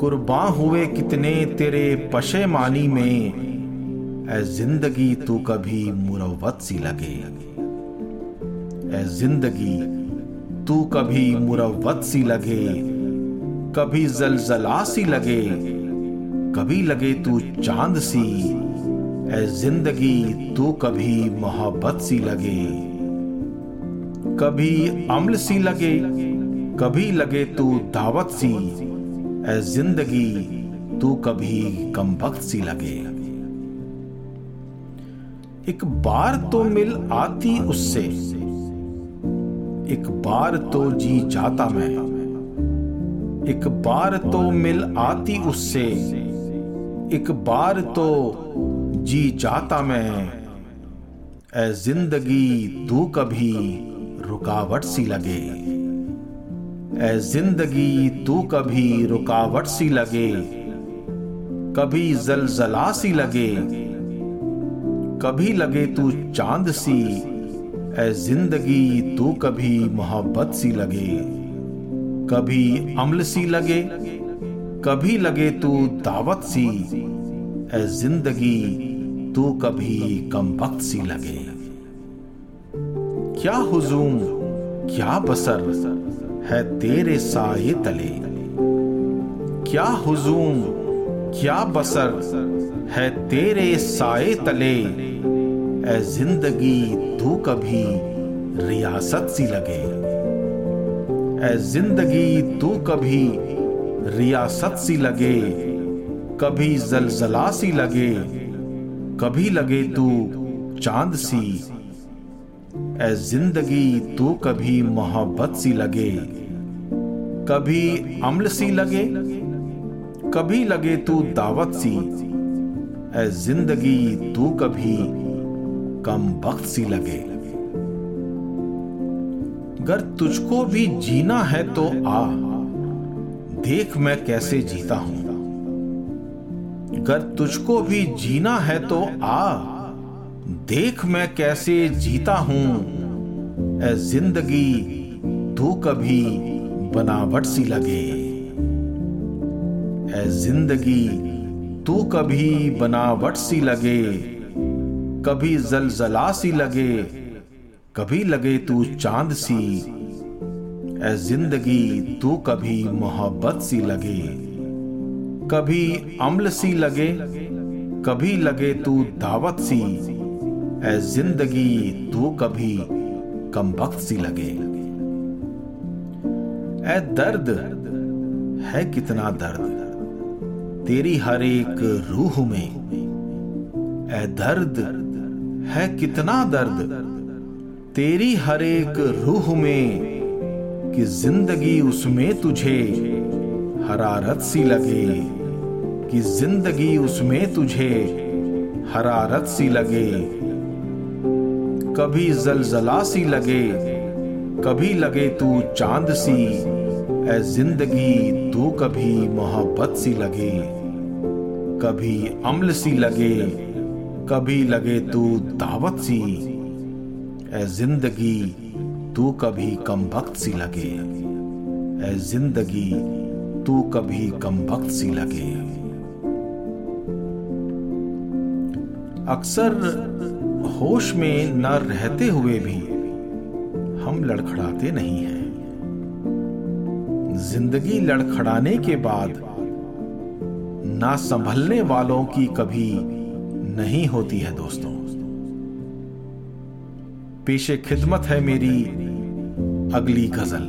कुर्बान हुए कितने तेरे पशेमानी में? ए ज़िंदगी तू कभी मुरवत सी लगे। ए ज़िंदगी तू कभी मुरवत सी लगे, कभी जलजला सी लगे। कभी लगे तू चाँद सी ए ज़िंदगी तू कभी मोहब्बत सी लगे। कभी अम्ल सी लगे, कभी लगे तू दावत सी ए ज़िंदगी तू कभी कम वक्त सी लगे। एक बार तो मिल आती उससे, एक बार तो जी जाता मैं, एक बार तो मिल आती उससे। एक बार तो जी जाता मैं। ए ज़िंदगी तू कभी रुकावट सी लगे। ए ज़िंदगी तू कभी रुकावट सी लगे। कभी जलजला सी लगे। कभी लगे तू चाँद सी। ए ज़िंदगी तू कभी मोहब्बत सी लगे। कभी अम्ल सी लगे। कभी लगे तू दावत सी ए ज़िंदगी तू कभी कम वक्त सी लगे। क्या हुजूम, क्या बसर है तेरे साए तले? क्या हुजूम, क्या बसर है तेरे साए तले? ए ज़िंदगी तू कभी रियासत सी लगे। ए ज़िंदगी तू कभी रियासत सी लगे, कभी जलजला सी लगे, कभी लगे तू चाँद सी। ए ज़िंदगी तू कभी मोहब्बत सी लगे, कभी अम्ल सी लगे, कभी लगे तू दावत सी। ए ज़िंदगी तू कभी कम वक्त सी लगे। अगर तुझको भी जीना है तो आ। देख मैं कैसे जीता हूँ। अगर तुझको भी जीना है तो आ, देख मैं कैसे जीता हूँ। ए ज़िंदगी, तू कभी बनावट सी लगे। ए ज़िंदगी, तू कभी बनावट सी लगे। कभी जलजला सी लगे। कभी लगे तू चाँद सी। ए ज़िंदगी तू कभी मोहब्बत सी लगे, कभी अम्ल सी लगे, कभी लगे तू दावत सी। ए ज़िंदगी तू कभी कम वक्त सी लगे। ए दर्द है कितना दर्द, तेरी हर एक रूह में। ए दर्द है कितना दर्द, तेरी हर एक रूह में। कि ज़िंदगी उसमें तुझे हरारत सी लगे, कि ज़िंदगी उसमें तुझे हरारत सी लगे। कभी जलजला सी लगे, कभी लगे तू चाँद सी ए ज़िंदगी तू कभी मोहब्बत सी लगे। कभी अम्ल सी लगे, कभी लगे तू दावत सी ए ज़िंदगी तू कभी कम वक्त सी लगे। ए ज़िंदगी, तू कभी कम वक्त सी लगे। अक्सर होश में न रहते हुए भी हम लड़खड़ाते नहीं हैं। ज़िंदगी लड़खड़ाने के बाद ना संभलने वालों की कभी नहीं होती है दोस्तों। पेशे खिदमत है मेरी, अगली गज़ल।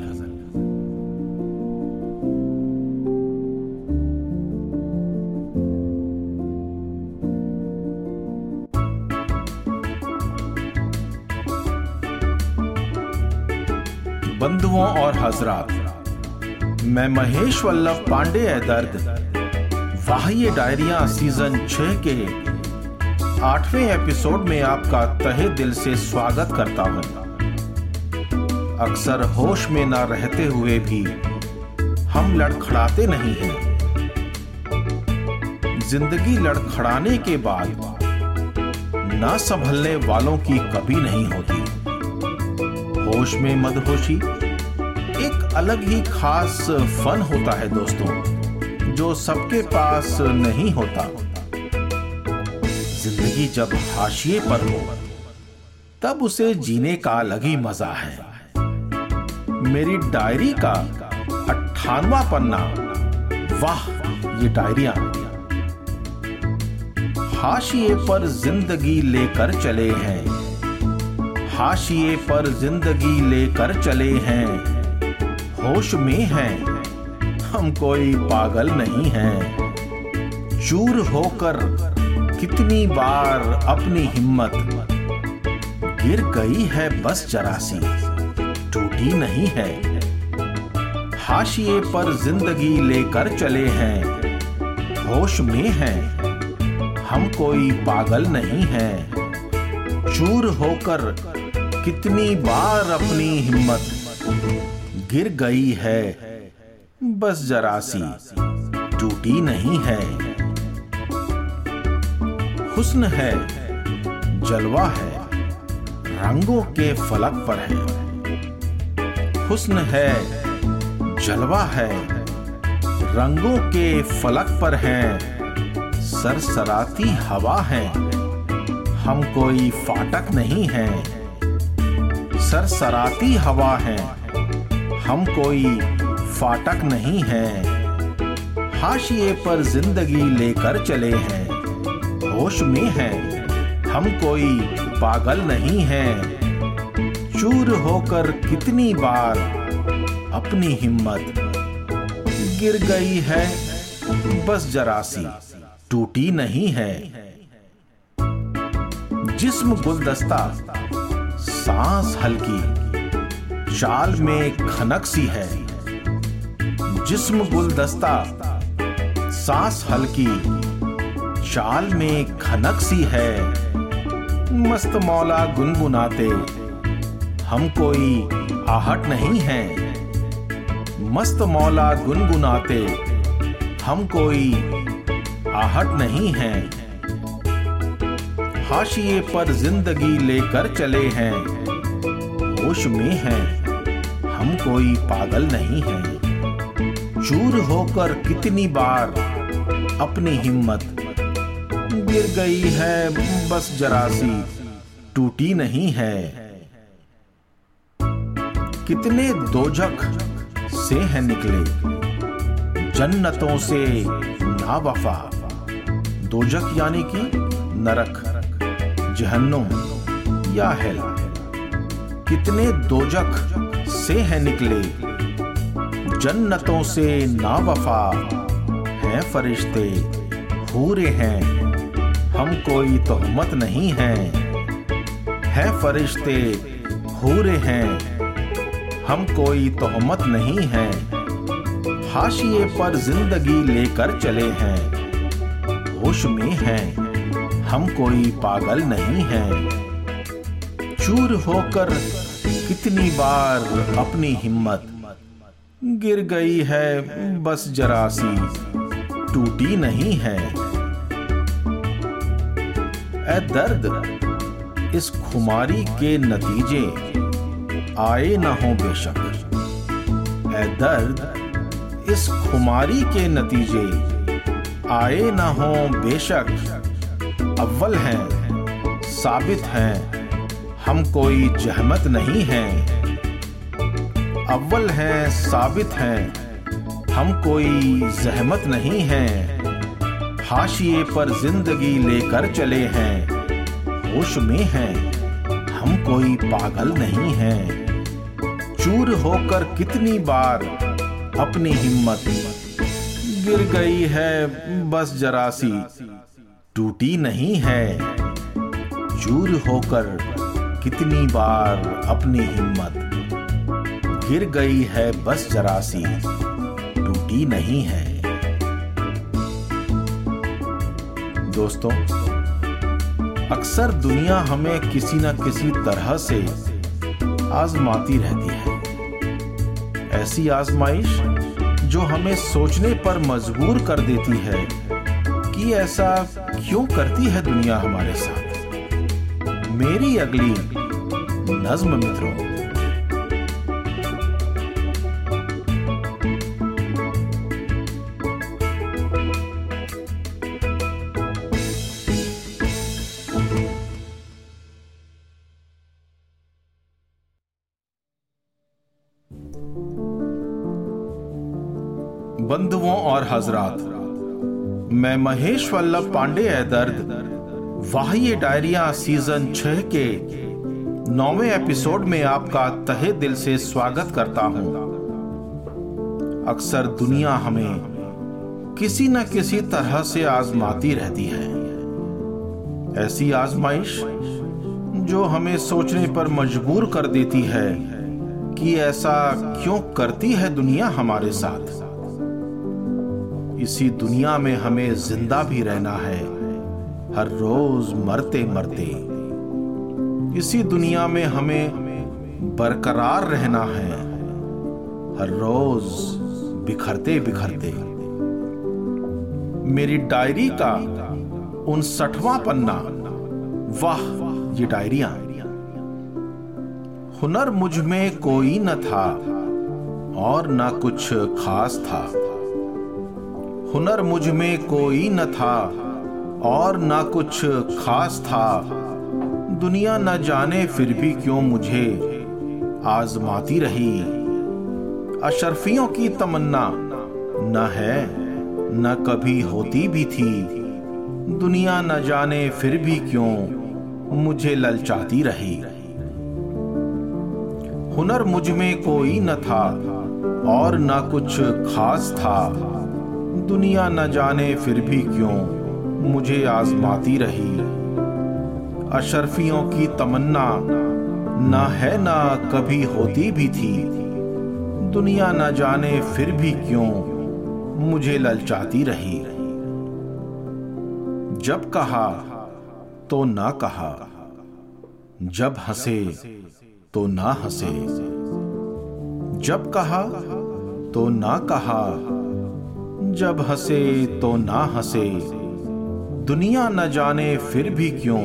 बंधुओं और हजरात, मैं महेश वल्लभ पांडे है दर्द। वाह्य डायरिया सीज़न छह के आठवें एपिसोड में आपका तहे दिल से स्वागत करता हूँ। अक्सर होश में ना रहते हुए भी हम लड़खड़ाते नहीं हैं। ज़िंदगी लड़खड़ाने के बाद ना संभलने वालों की कभी नहीं होती। होश में मदहोशी एक अलग ही खास फन होता है दोस्तों, जो सबके पास नहीं होता। ज़िंदगी जब हाशिए पर हो, तब उसे जीने का अलग ही मज़ा है। मेरी डायरी का अट्ठानवा पन्ना। वाह, ये डायरिया। हाशिए पर ज़िंदगी लेकर चले हैं। हाशिए पर ज़िंदगी लेकर चले हैं। होश में हैं, हम कोई पागल नहीं हैं। चूर होकर कितनी बार अपनी हिम्मत गिर गई है बस जरासी टूटी नहीं है। हाशिए पर ज़िंदगी लेकर चले हैं, होश में हैं, हम कोई पागल नहीं हैं। चूर होकर कितनी बार अपनी हिम्मत गिर गई है, बस जरा सी, टूटी नहीं है। हुस्न है, जलवा है, रंगों के फलक पर है। हुस्न है, जलवा है, रंगों के फलक पर है। सरसराती हवा है, हम कोई फाटक नहीं है। सरसराती हवा है, हम कोई फाटक नहीं है। हाशिए पर ज़िंदगी लेकर चले हैं। होश में हैं। हम कोई पागल नहीं हैं। चूर होकर कितनी बार अपनी हिम्मत गिर गई है। बस जरासी टूटी नहीं है। जिस्म गुलदस्ता, सांस हल्की चाल में खनक सी है। जिस्म गुलदस्ता, सांस हल्की चाल में खनक सी है। मस्त मौला गुनगुनाते। हम कोई आहट नहीं है। मस्त मौला गुनगुनाते। हम कोई आहट नहीं है। हाशिए पर ज़िंदगी लेकर चले हैं। होश में हैं। हम कोई पागल नहीं हैं। चूर होकर कितनी बार अपनी हिम्मत गिर गई है, बस जरासी टूटी नहीं है। कितने दोजख से हैं निकले, जन्नतों से ना वफा दोजख यानी कि नरक, जहन्नुम या हेल। कितने दोजख से हैं निकले, जन्नतों से ना वफा हैं फरिश्ते हूरे हैं। हम कोई तोहमत नहीं हैं। है फरिश्ते, हूरे हैं। हम कोई तोहमत नहीं हैं। हाशिए पर ज़िंदगी लेकर चले हैं। होश में हैं। हम कोई पागल नहीं हैं। चूर होकर कितनी बार अपनी हिम्मत गिर गई है, बस जरा सी टूटी नहीं है। ए दर्द, इस खुमारी के नतीजे आए ना हो बेशक। ए दर्द, इस खुमारी के नतीजे आए ना हो बेशक। अव्वल हैं, साबित हैं, हम कोई जहमत नहीं हैं। अव्वल हैं, साबित हैं, हम कोई जहमत नहीं हैं। हाशिए पर ज़िंदगी लेकर चले हैं। होश में हैं। हम कोई पागल नहीं हैं। चूर होकर कितनी बार अपनी हिम्मत गिर गई है, बस जरासी टूटी नहीं है। चूर होकर कितनी बार अपनी हिम्मत गिर गई है, बस जरा सी टूटी नहीं है। दोस्तों, अक्सर दुनिया हमें किसी न किसी तरह से आजमाती रहती है। ऐसी आजमाइश जो हमें सोचने पर मजबूर कर देती है कि ऐसा क्यों करती है दुनिया हमारे साथ। मेरी अगली नज्म मित्रों और हजरात। मैं महेश वल्लभ पांडे है दर्द, वाह्य डायरिया सीज़न छह के नौवे एपिसोड में आपका तहे दिल से स्वागत करता हूँ। अक्सर दुनिया हमें किसी न किसी तरह से आजमाती रहती है। ऐसी आजमाइश जो हमें सोचने पर मजबूर कर देती है कि ऐसा क्यों करती है दुनिया हमारे साथ। इसी दुनिया में हमें ज़िंदा भी रहना है, हर रोज मरते मरते इसी दुनिया में हमें बरकरार रहना है, हर रोज बिखरते बिखरते मेरी डायरी का उनसठवां पन्ना, वाह, ये डायरिया। हुनर मुझमें कोई न था और ना कुछ खास था। हुनर मुझमें कोई न था और न कुछ खास था। दुनिया न जाने फिर भी क्यों मुझे आजमाती रही? अशरफियों की तमन्ना न है, न कभी होती भी थी। दुनिया न जाने फिर भी क्यों मुझे ललचाती रही? हुनर मुझमें कोई न था और न कुछ खास था। दुनिया न जाने फिर भी क्यों मुझे आजमाती रही? अशरफियों की तमन्ना न है न कभी होती भी थी। दुनिया न जाने फिर भी क्यों मुझे ललचाती रही? जब कहा तो ना कहा। जब हंसे तो ना हंसे। जब कहा तो ना कहा। जब हंसे तो ना हंसे। दुनिया न जाने फिर भी क्यों?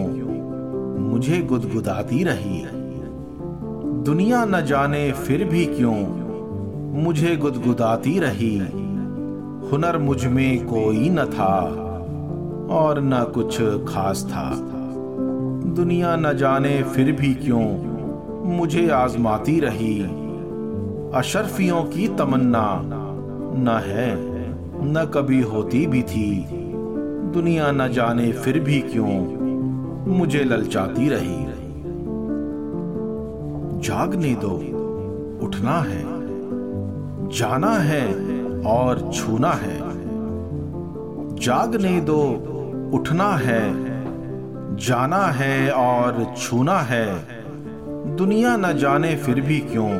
मुझे गुदगुदाती रही दुनिया न जाने फिर भी क्यों? मुझे गुदगुदाती रही। हुनर मुझमें कोई न था और न कुछ खास था। दुनिया न जाने फिर भी क्यों? मुझे आजमाती रही। अशरफियों की तमन्ना न है। न कभी होती भी थी। दुनिया न जाने फिर भी क्यों मुझे ललचाती रही। जागने दो, उठना है, जाना है और छूना है। जागने दो, उठना है, जाना है और छूना है। दुनिया न जाने फिर भी क्यों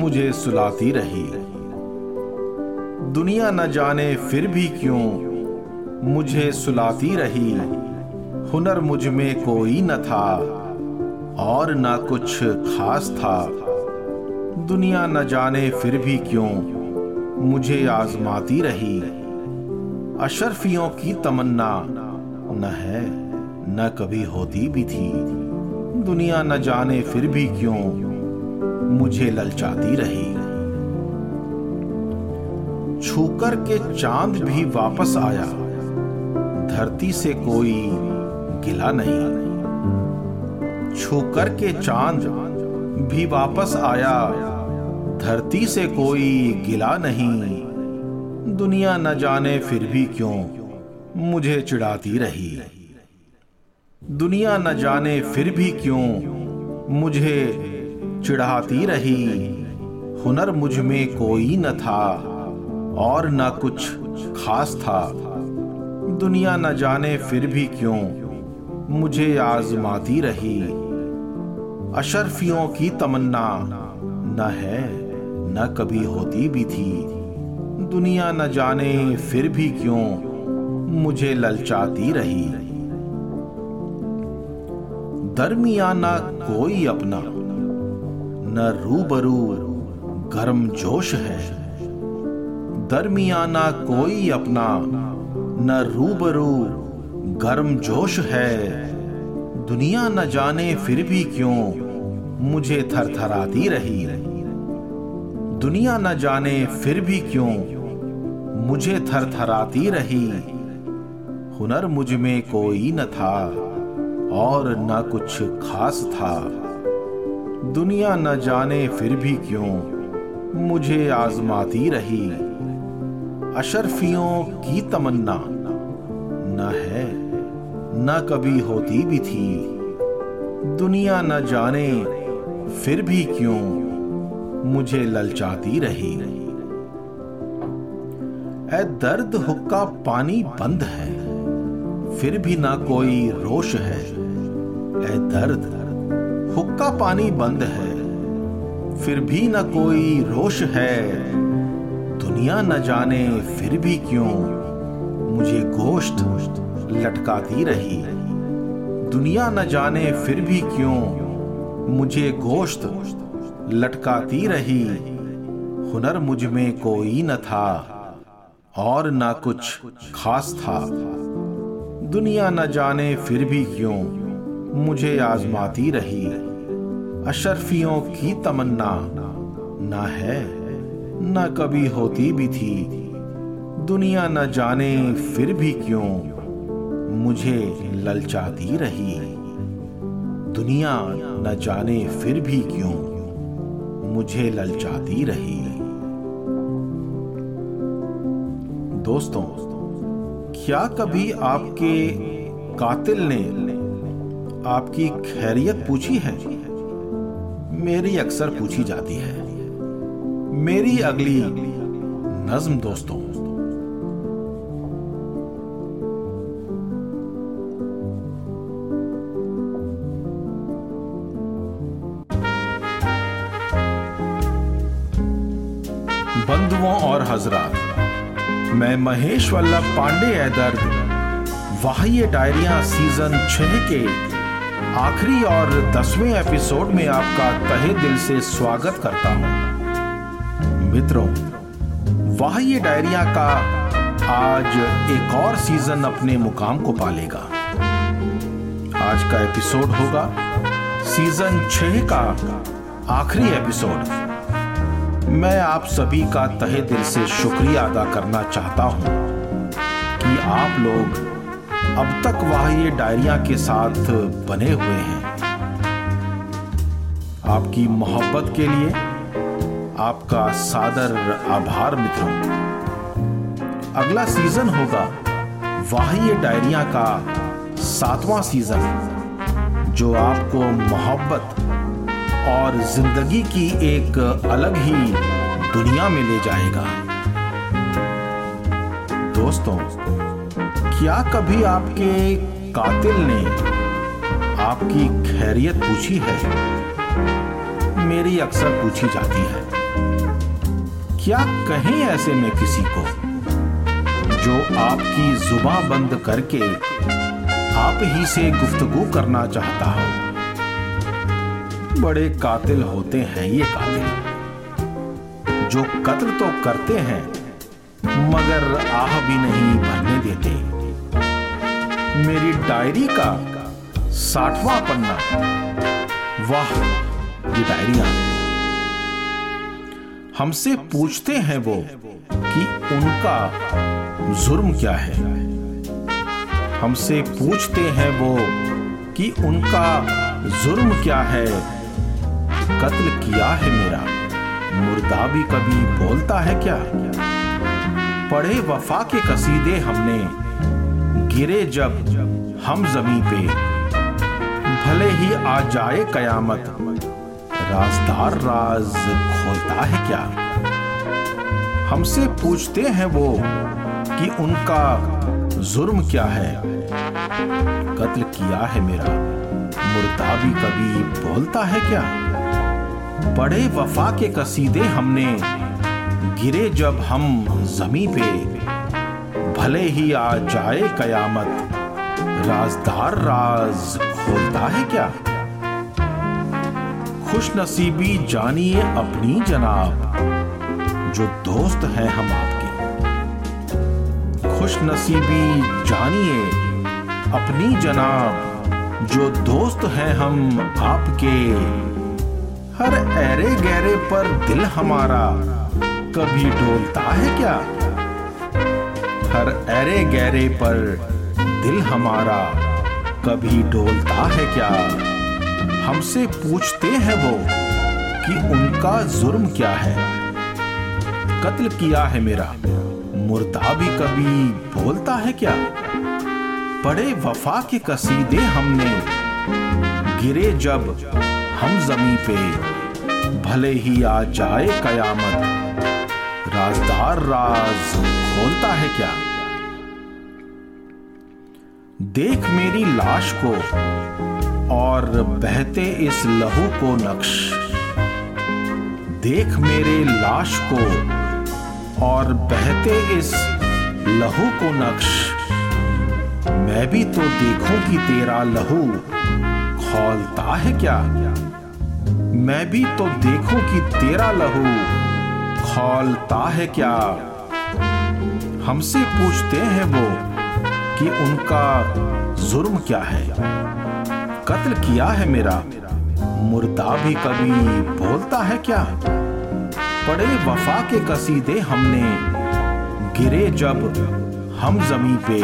मुझे सुलाती रही। दुनिया न जाने फिर भी क्यों? मुझे सुलाती रही। हुनर मुझमें कोई न था और न कुछ खास था। दुनिया न जाने फिर भी क्यों? मुझे आजमाती रही। अशरफियों की तमन्ना न है, न कभी होती भी थी। दुनिया न जाने फिर भी क्यों? मुझे ललचाती रही। छूकर के चाँद भी वापस आया। धरती से कोई गिला नहीं। छूकर के चाँद भी वापस आया। धरती से कोई गिला नहीं। दुनिया न जाने फिर भी क्यों मुझे चिढ़ाती रही। दुनिया न जाने फिर भी क्यों मुझे चिढ़ाती रही। हुनर मुझमें कोई न था। और न कुछ खास था। दुनिया न जाने फिर भी क्यों मुझे आजमाती रही। अशरफियों की तमन्ना न है, न कभी होती भी थी। दुनिया न जाने फिर भी क्यों मुझे ललचाती रही। दरमिया दरमियाना कोई अपना, न रूबरू गर्म जोश है। दरमियाना कोई अपना, न रूबरू गर्म जोश है। दुनिया न जाने फिर भी क्यों मुझे थरथराती रही? दुनिया न जाने फिर भी क्यों मुझे थरथराती रही? हुनर मुझमें कोई न था और न कुछ खास था। दुनिया न जाने फिर भी क्यों मुझे आजमाती रही? अशरफियों की तमन्ना। न है, न कभी होती भी थी दुनिया न जाने, फिर भी क्यों मुझे ललचाती रही? ए दर्द हुक्का पानी बंद है, फिर भी ना कोई रोश है। ए दर्द हुक्का पानी बंद है, फिर भी ना कोई रोश है। दुनिया न जाने फिर भी क्यों मुझे गोश्त लटकाती रही? दुनिया न जाने फिर भी क्यों मुझे गोश्त लटकाती रही? हुनर मुझमें कोई न था और ना कुछ खास था। दुनिया न जाने फिर भी क्यों मुझे आजमाती रही? अशरफियों की तमन्ना ना है। न कभी होती भी थी। दुनिया न जाने फिर भी क्यों मुझे ललचाती रही। दुनिया न जाने फिर भी क्यों मुझे ललचाती रही। दोस्तों, क्या कभी आपके कातिल ने आपकी खैरियत पूछी है? मेरी अक्सर पूछी जाती है। मेरी अगली नज्म, दोस्तों। बंधुओं और हजरात, मैं महेश वल्लभ पांडे है दर्द वाह्य डायरिया सीज़न छह के आखिरी और दसवें एपिसोड में आपका तहे दिल से स्वागत करता हूँ। मित्रों, वाह्य डायरिया का आज एक और सीज़न अपने मुकाम को पालेगा। आज का एपिसोड होगा सीज़न छह का आखिरी एपिसोड। मैं आप सभी का तहे दिल से शुक्रिया अदा करना चाहता हूँ कि आप लोग अब तक वह ये डायरिया के साथ बने हुए हैं। आपकी मोहब्बत के लिए आपका सादर आभार मित्रों। अगला सीज़न होगा वाह्य डायरिया का सातवां सीज़न जो आपको मोहब्बत और ज़िंदगी की एक अलग ही दुनिया में ले जाएगा। दोस्तों, क्या कभी आपके कातिल ने आपकी खैरियत पूछी है? मेरी अक्सर पूछी जाती है। क्या कहीं ऐसे में किसी को? जो आपकी जुबा बंद करके आप ही से गुफ्तगू करना चाहता हो। बड़े कातिल होते हैं ये कातिल। जो कत्ल तो करते हैं, मगर आह भी नहीं भरने देते। मेरी डायरी का साठवां पन्ना। वाह, ये डायरिया। हमसे पूछते हैं वो कि उनका जुर्म क्या है। हमसे पूछते हैं वो कि उनका जुर्म क्या है। कत्ल किया है मेरा। मुर्दा भी कभी बोलता है क्या? पढ़े वफा के कसीदे हमने गिरे जब हम जमी पे। भले ही आ जाए कयामत राजदार राज खोलता है क्या? हमसे पूछते हैं वो कि उनका जुर्म क्या है? कत्ल किया है मेरा, मुर्दा भी कभी बोलता है क्या? बड़े वफा के कसीदे हमने गिरे जब हम जमी पे। भले ही आ जाए कयामत राजदार राज खोलता है क्या? खुश नसीबी जानिए अपनी जनाब, जो दोस्त हैं हम आपके। खुश नसीबी जानिए अपनी जनाब, जो दोस्त हैं हम आपके। हर ऐरे गहरे पर दिल हमारा कभी डोलता है क्या? हर ऐरे गहरे पर दिल हमारा कभी डोलता है क्या? हमसे पूछते हैं वो कि उनका जुर्म क्या है। कत्ल किया है मेरा। मुर्दा भी कभी बोलता है क्या? पड़े वफा के कसीदे हमने। गिरे जब हम जमी पे। भले ही आ जाए कयामत। राजदार राज खोलता है क्या? देख मेरी लाश को। और बहते इस लहू को नक्श। देख मेरे लाश को और बहते इस लहू को नक्श। मैं भी तो देखूँ कि तेरा लहू खोलता है क्या? मैं भी तो देखूँ कि तेरा लहू खोलता है क्या? हमसे पूछते हैं वो कि उनका जुर्म क्या है? कत्ल किया है मेरा। मुर्दा भी कभी बोलता है क्या? पड़े वफा के कसीदे हमने, गिरे जब हम जमी पे।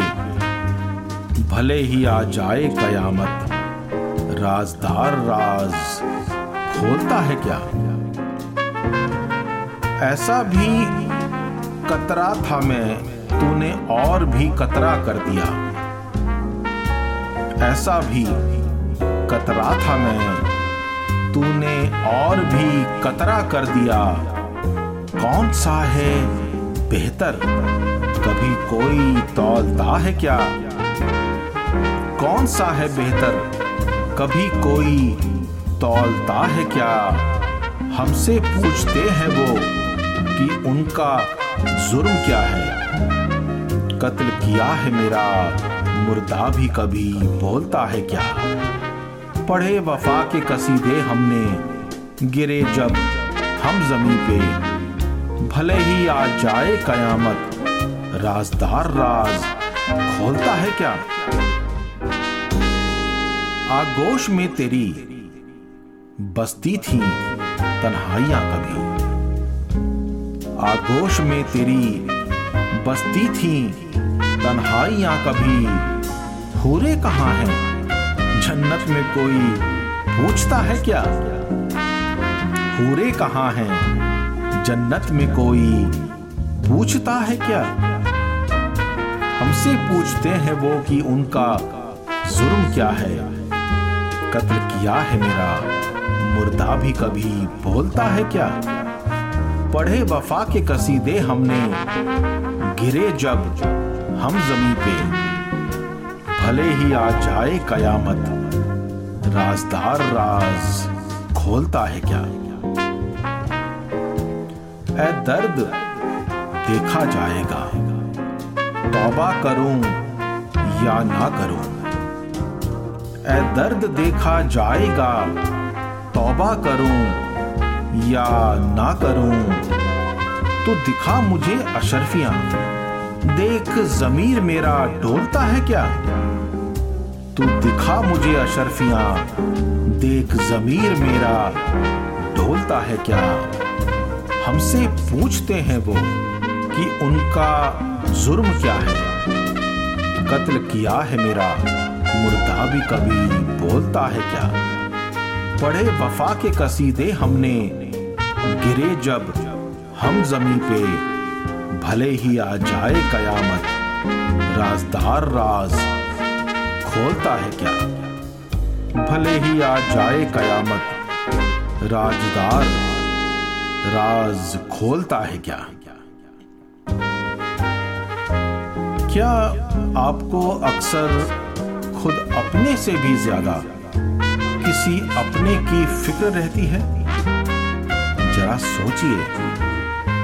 भले ही आ जाए कयामत, राजदार राज खोलता है क्या? ऐसा भी कतरा था मैं, तूने और भी कतरा कर दिया। ऐसा भी कतरा था मैं। तूने और भी कतरा कर दिया। कौन सा है बेहतर? कभी कोई तौलता है क्या? कौन सा है बेहतर? कभी कोई तौलता है क्या? हमसे पूछते हैं वो कि उनका जुर्म क्या है। कत्ल किया है मेरा, मुर्दा भी कभी बोलता है क्या? पढ़े वफा के कसीदे हमने गिरे जब हम जमी पे। भले ही आ जाए कयामत, राजदार राज खोलता है क्या? आगोश में तेरी बसती थी, तन्हाइयाँ कभी। आगोश में तेरी बसती थी, तन्हाइयाँ कभी। हूरे कहाँ हैं? जन्नत में कोई पूछता है क्या? हूरे कहाँ हैं? जन्नत में कोई पूछता है क्या? हमसे पूछते हैं वो कि उनका जुर्म क्या है? कत्ल किया है मेरा? मुर्दा भी कभी बोलता है क्या? पढ़े वफा के कसीदे हमने गिरे जब हम जमी पे। भले ही आ जाए कयामत राजदार राज खोलता है क्या? ए दर्द देखा जाएगा। तौबा करूँ या ना करूँ? ए दर्द देखा जाएगा। तौबा करूँ या ना करूँ? तो दिखा मुझे अशरफियाँ। देख जमीर मेरा डोलता है क्या? तू दिखा मुझे अशरफियाँ। देख जमीर मेरा डोलता है क्या? हमसे पूछते हैं वो कि उनका जुर्म क्या है? कत्ल किया है मेरा, मुर्दा भी कभी बोलता है क्या? पढ़े वफा के कसीदे हमने, गिरे जब हम जमी पे, भले ही आ जाए कयामत, राजदार राज खोलता है क्या? भले ही आ जाए कयामत, राजदार, राज खोलता है क्या? क्या आपको अक्सर खुद अपने से भी ज़्यादा किसी अपने की फ़िक्र रहती है? जरा सोचिए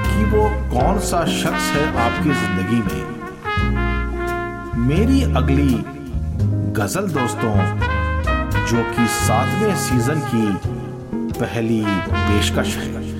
कि वो कौन सा शख्स है आपकी ज़िंदगी में। मेरी अगली गज़ल दोस्तों जो कि सातवें सीज़न की पहली पेशकश है।